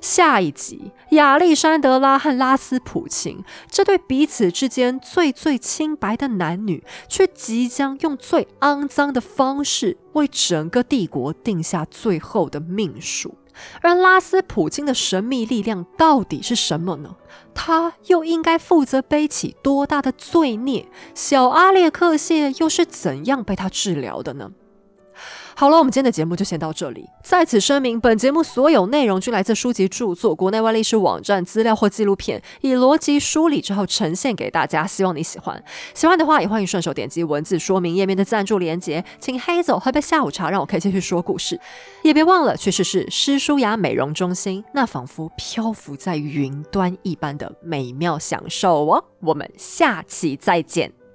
下一集，亚历山德拉和拉斯普京这对彼此之间最最清白的男女，却即将用最肮脏的方式为整个帝国定下最后的命数。而拉斯普京的神秘力量到底是什么呢？他又应该负责背起多大的罪孽？小阿列克谢又是怎样被他治疗的呢？好了，我们今天的节目就先到这里。在此声明，本节目所有内容均来自书籍著作、国内外历史网站资料或纪录片，以逻辑梳理之后呈现给大家。希望你喜欢。喜欢的话，也欢迎顺手点击文字说明页面的赞助连结，请黑走喝杯下午茶，让我可以继续说故事。也别忘了去试试诗舒雅美容中心，那仿佛漂浮在云端一般的美妙享受哦。我们下期再见。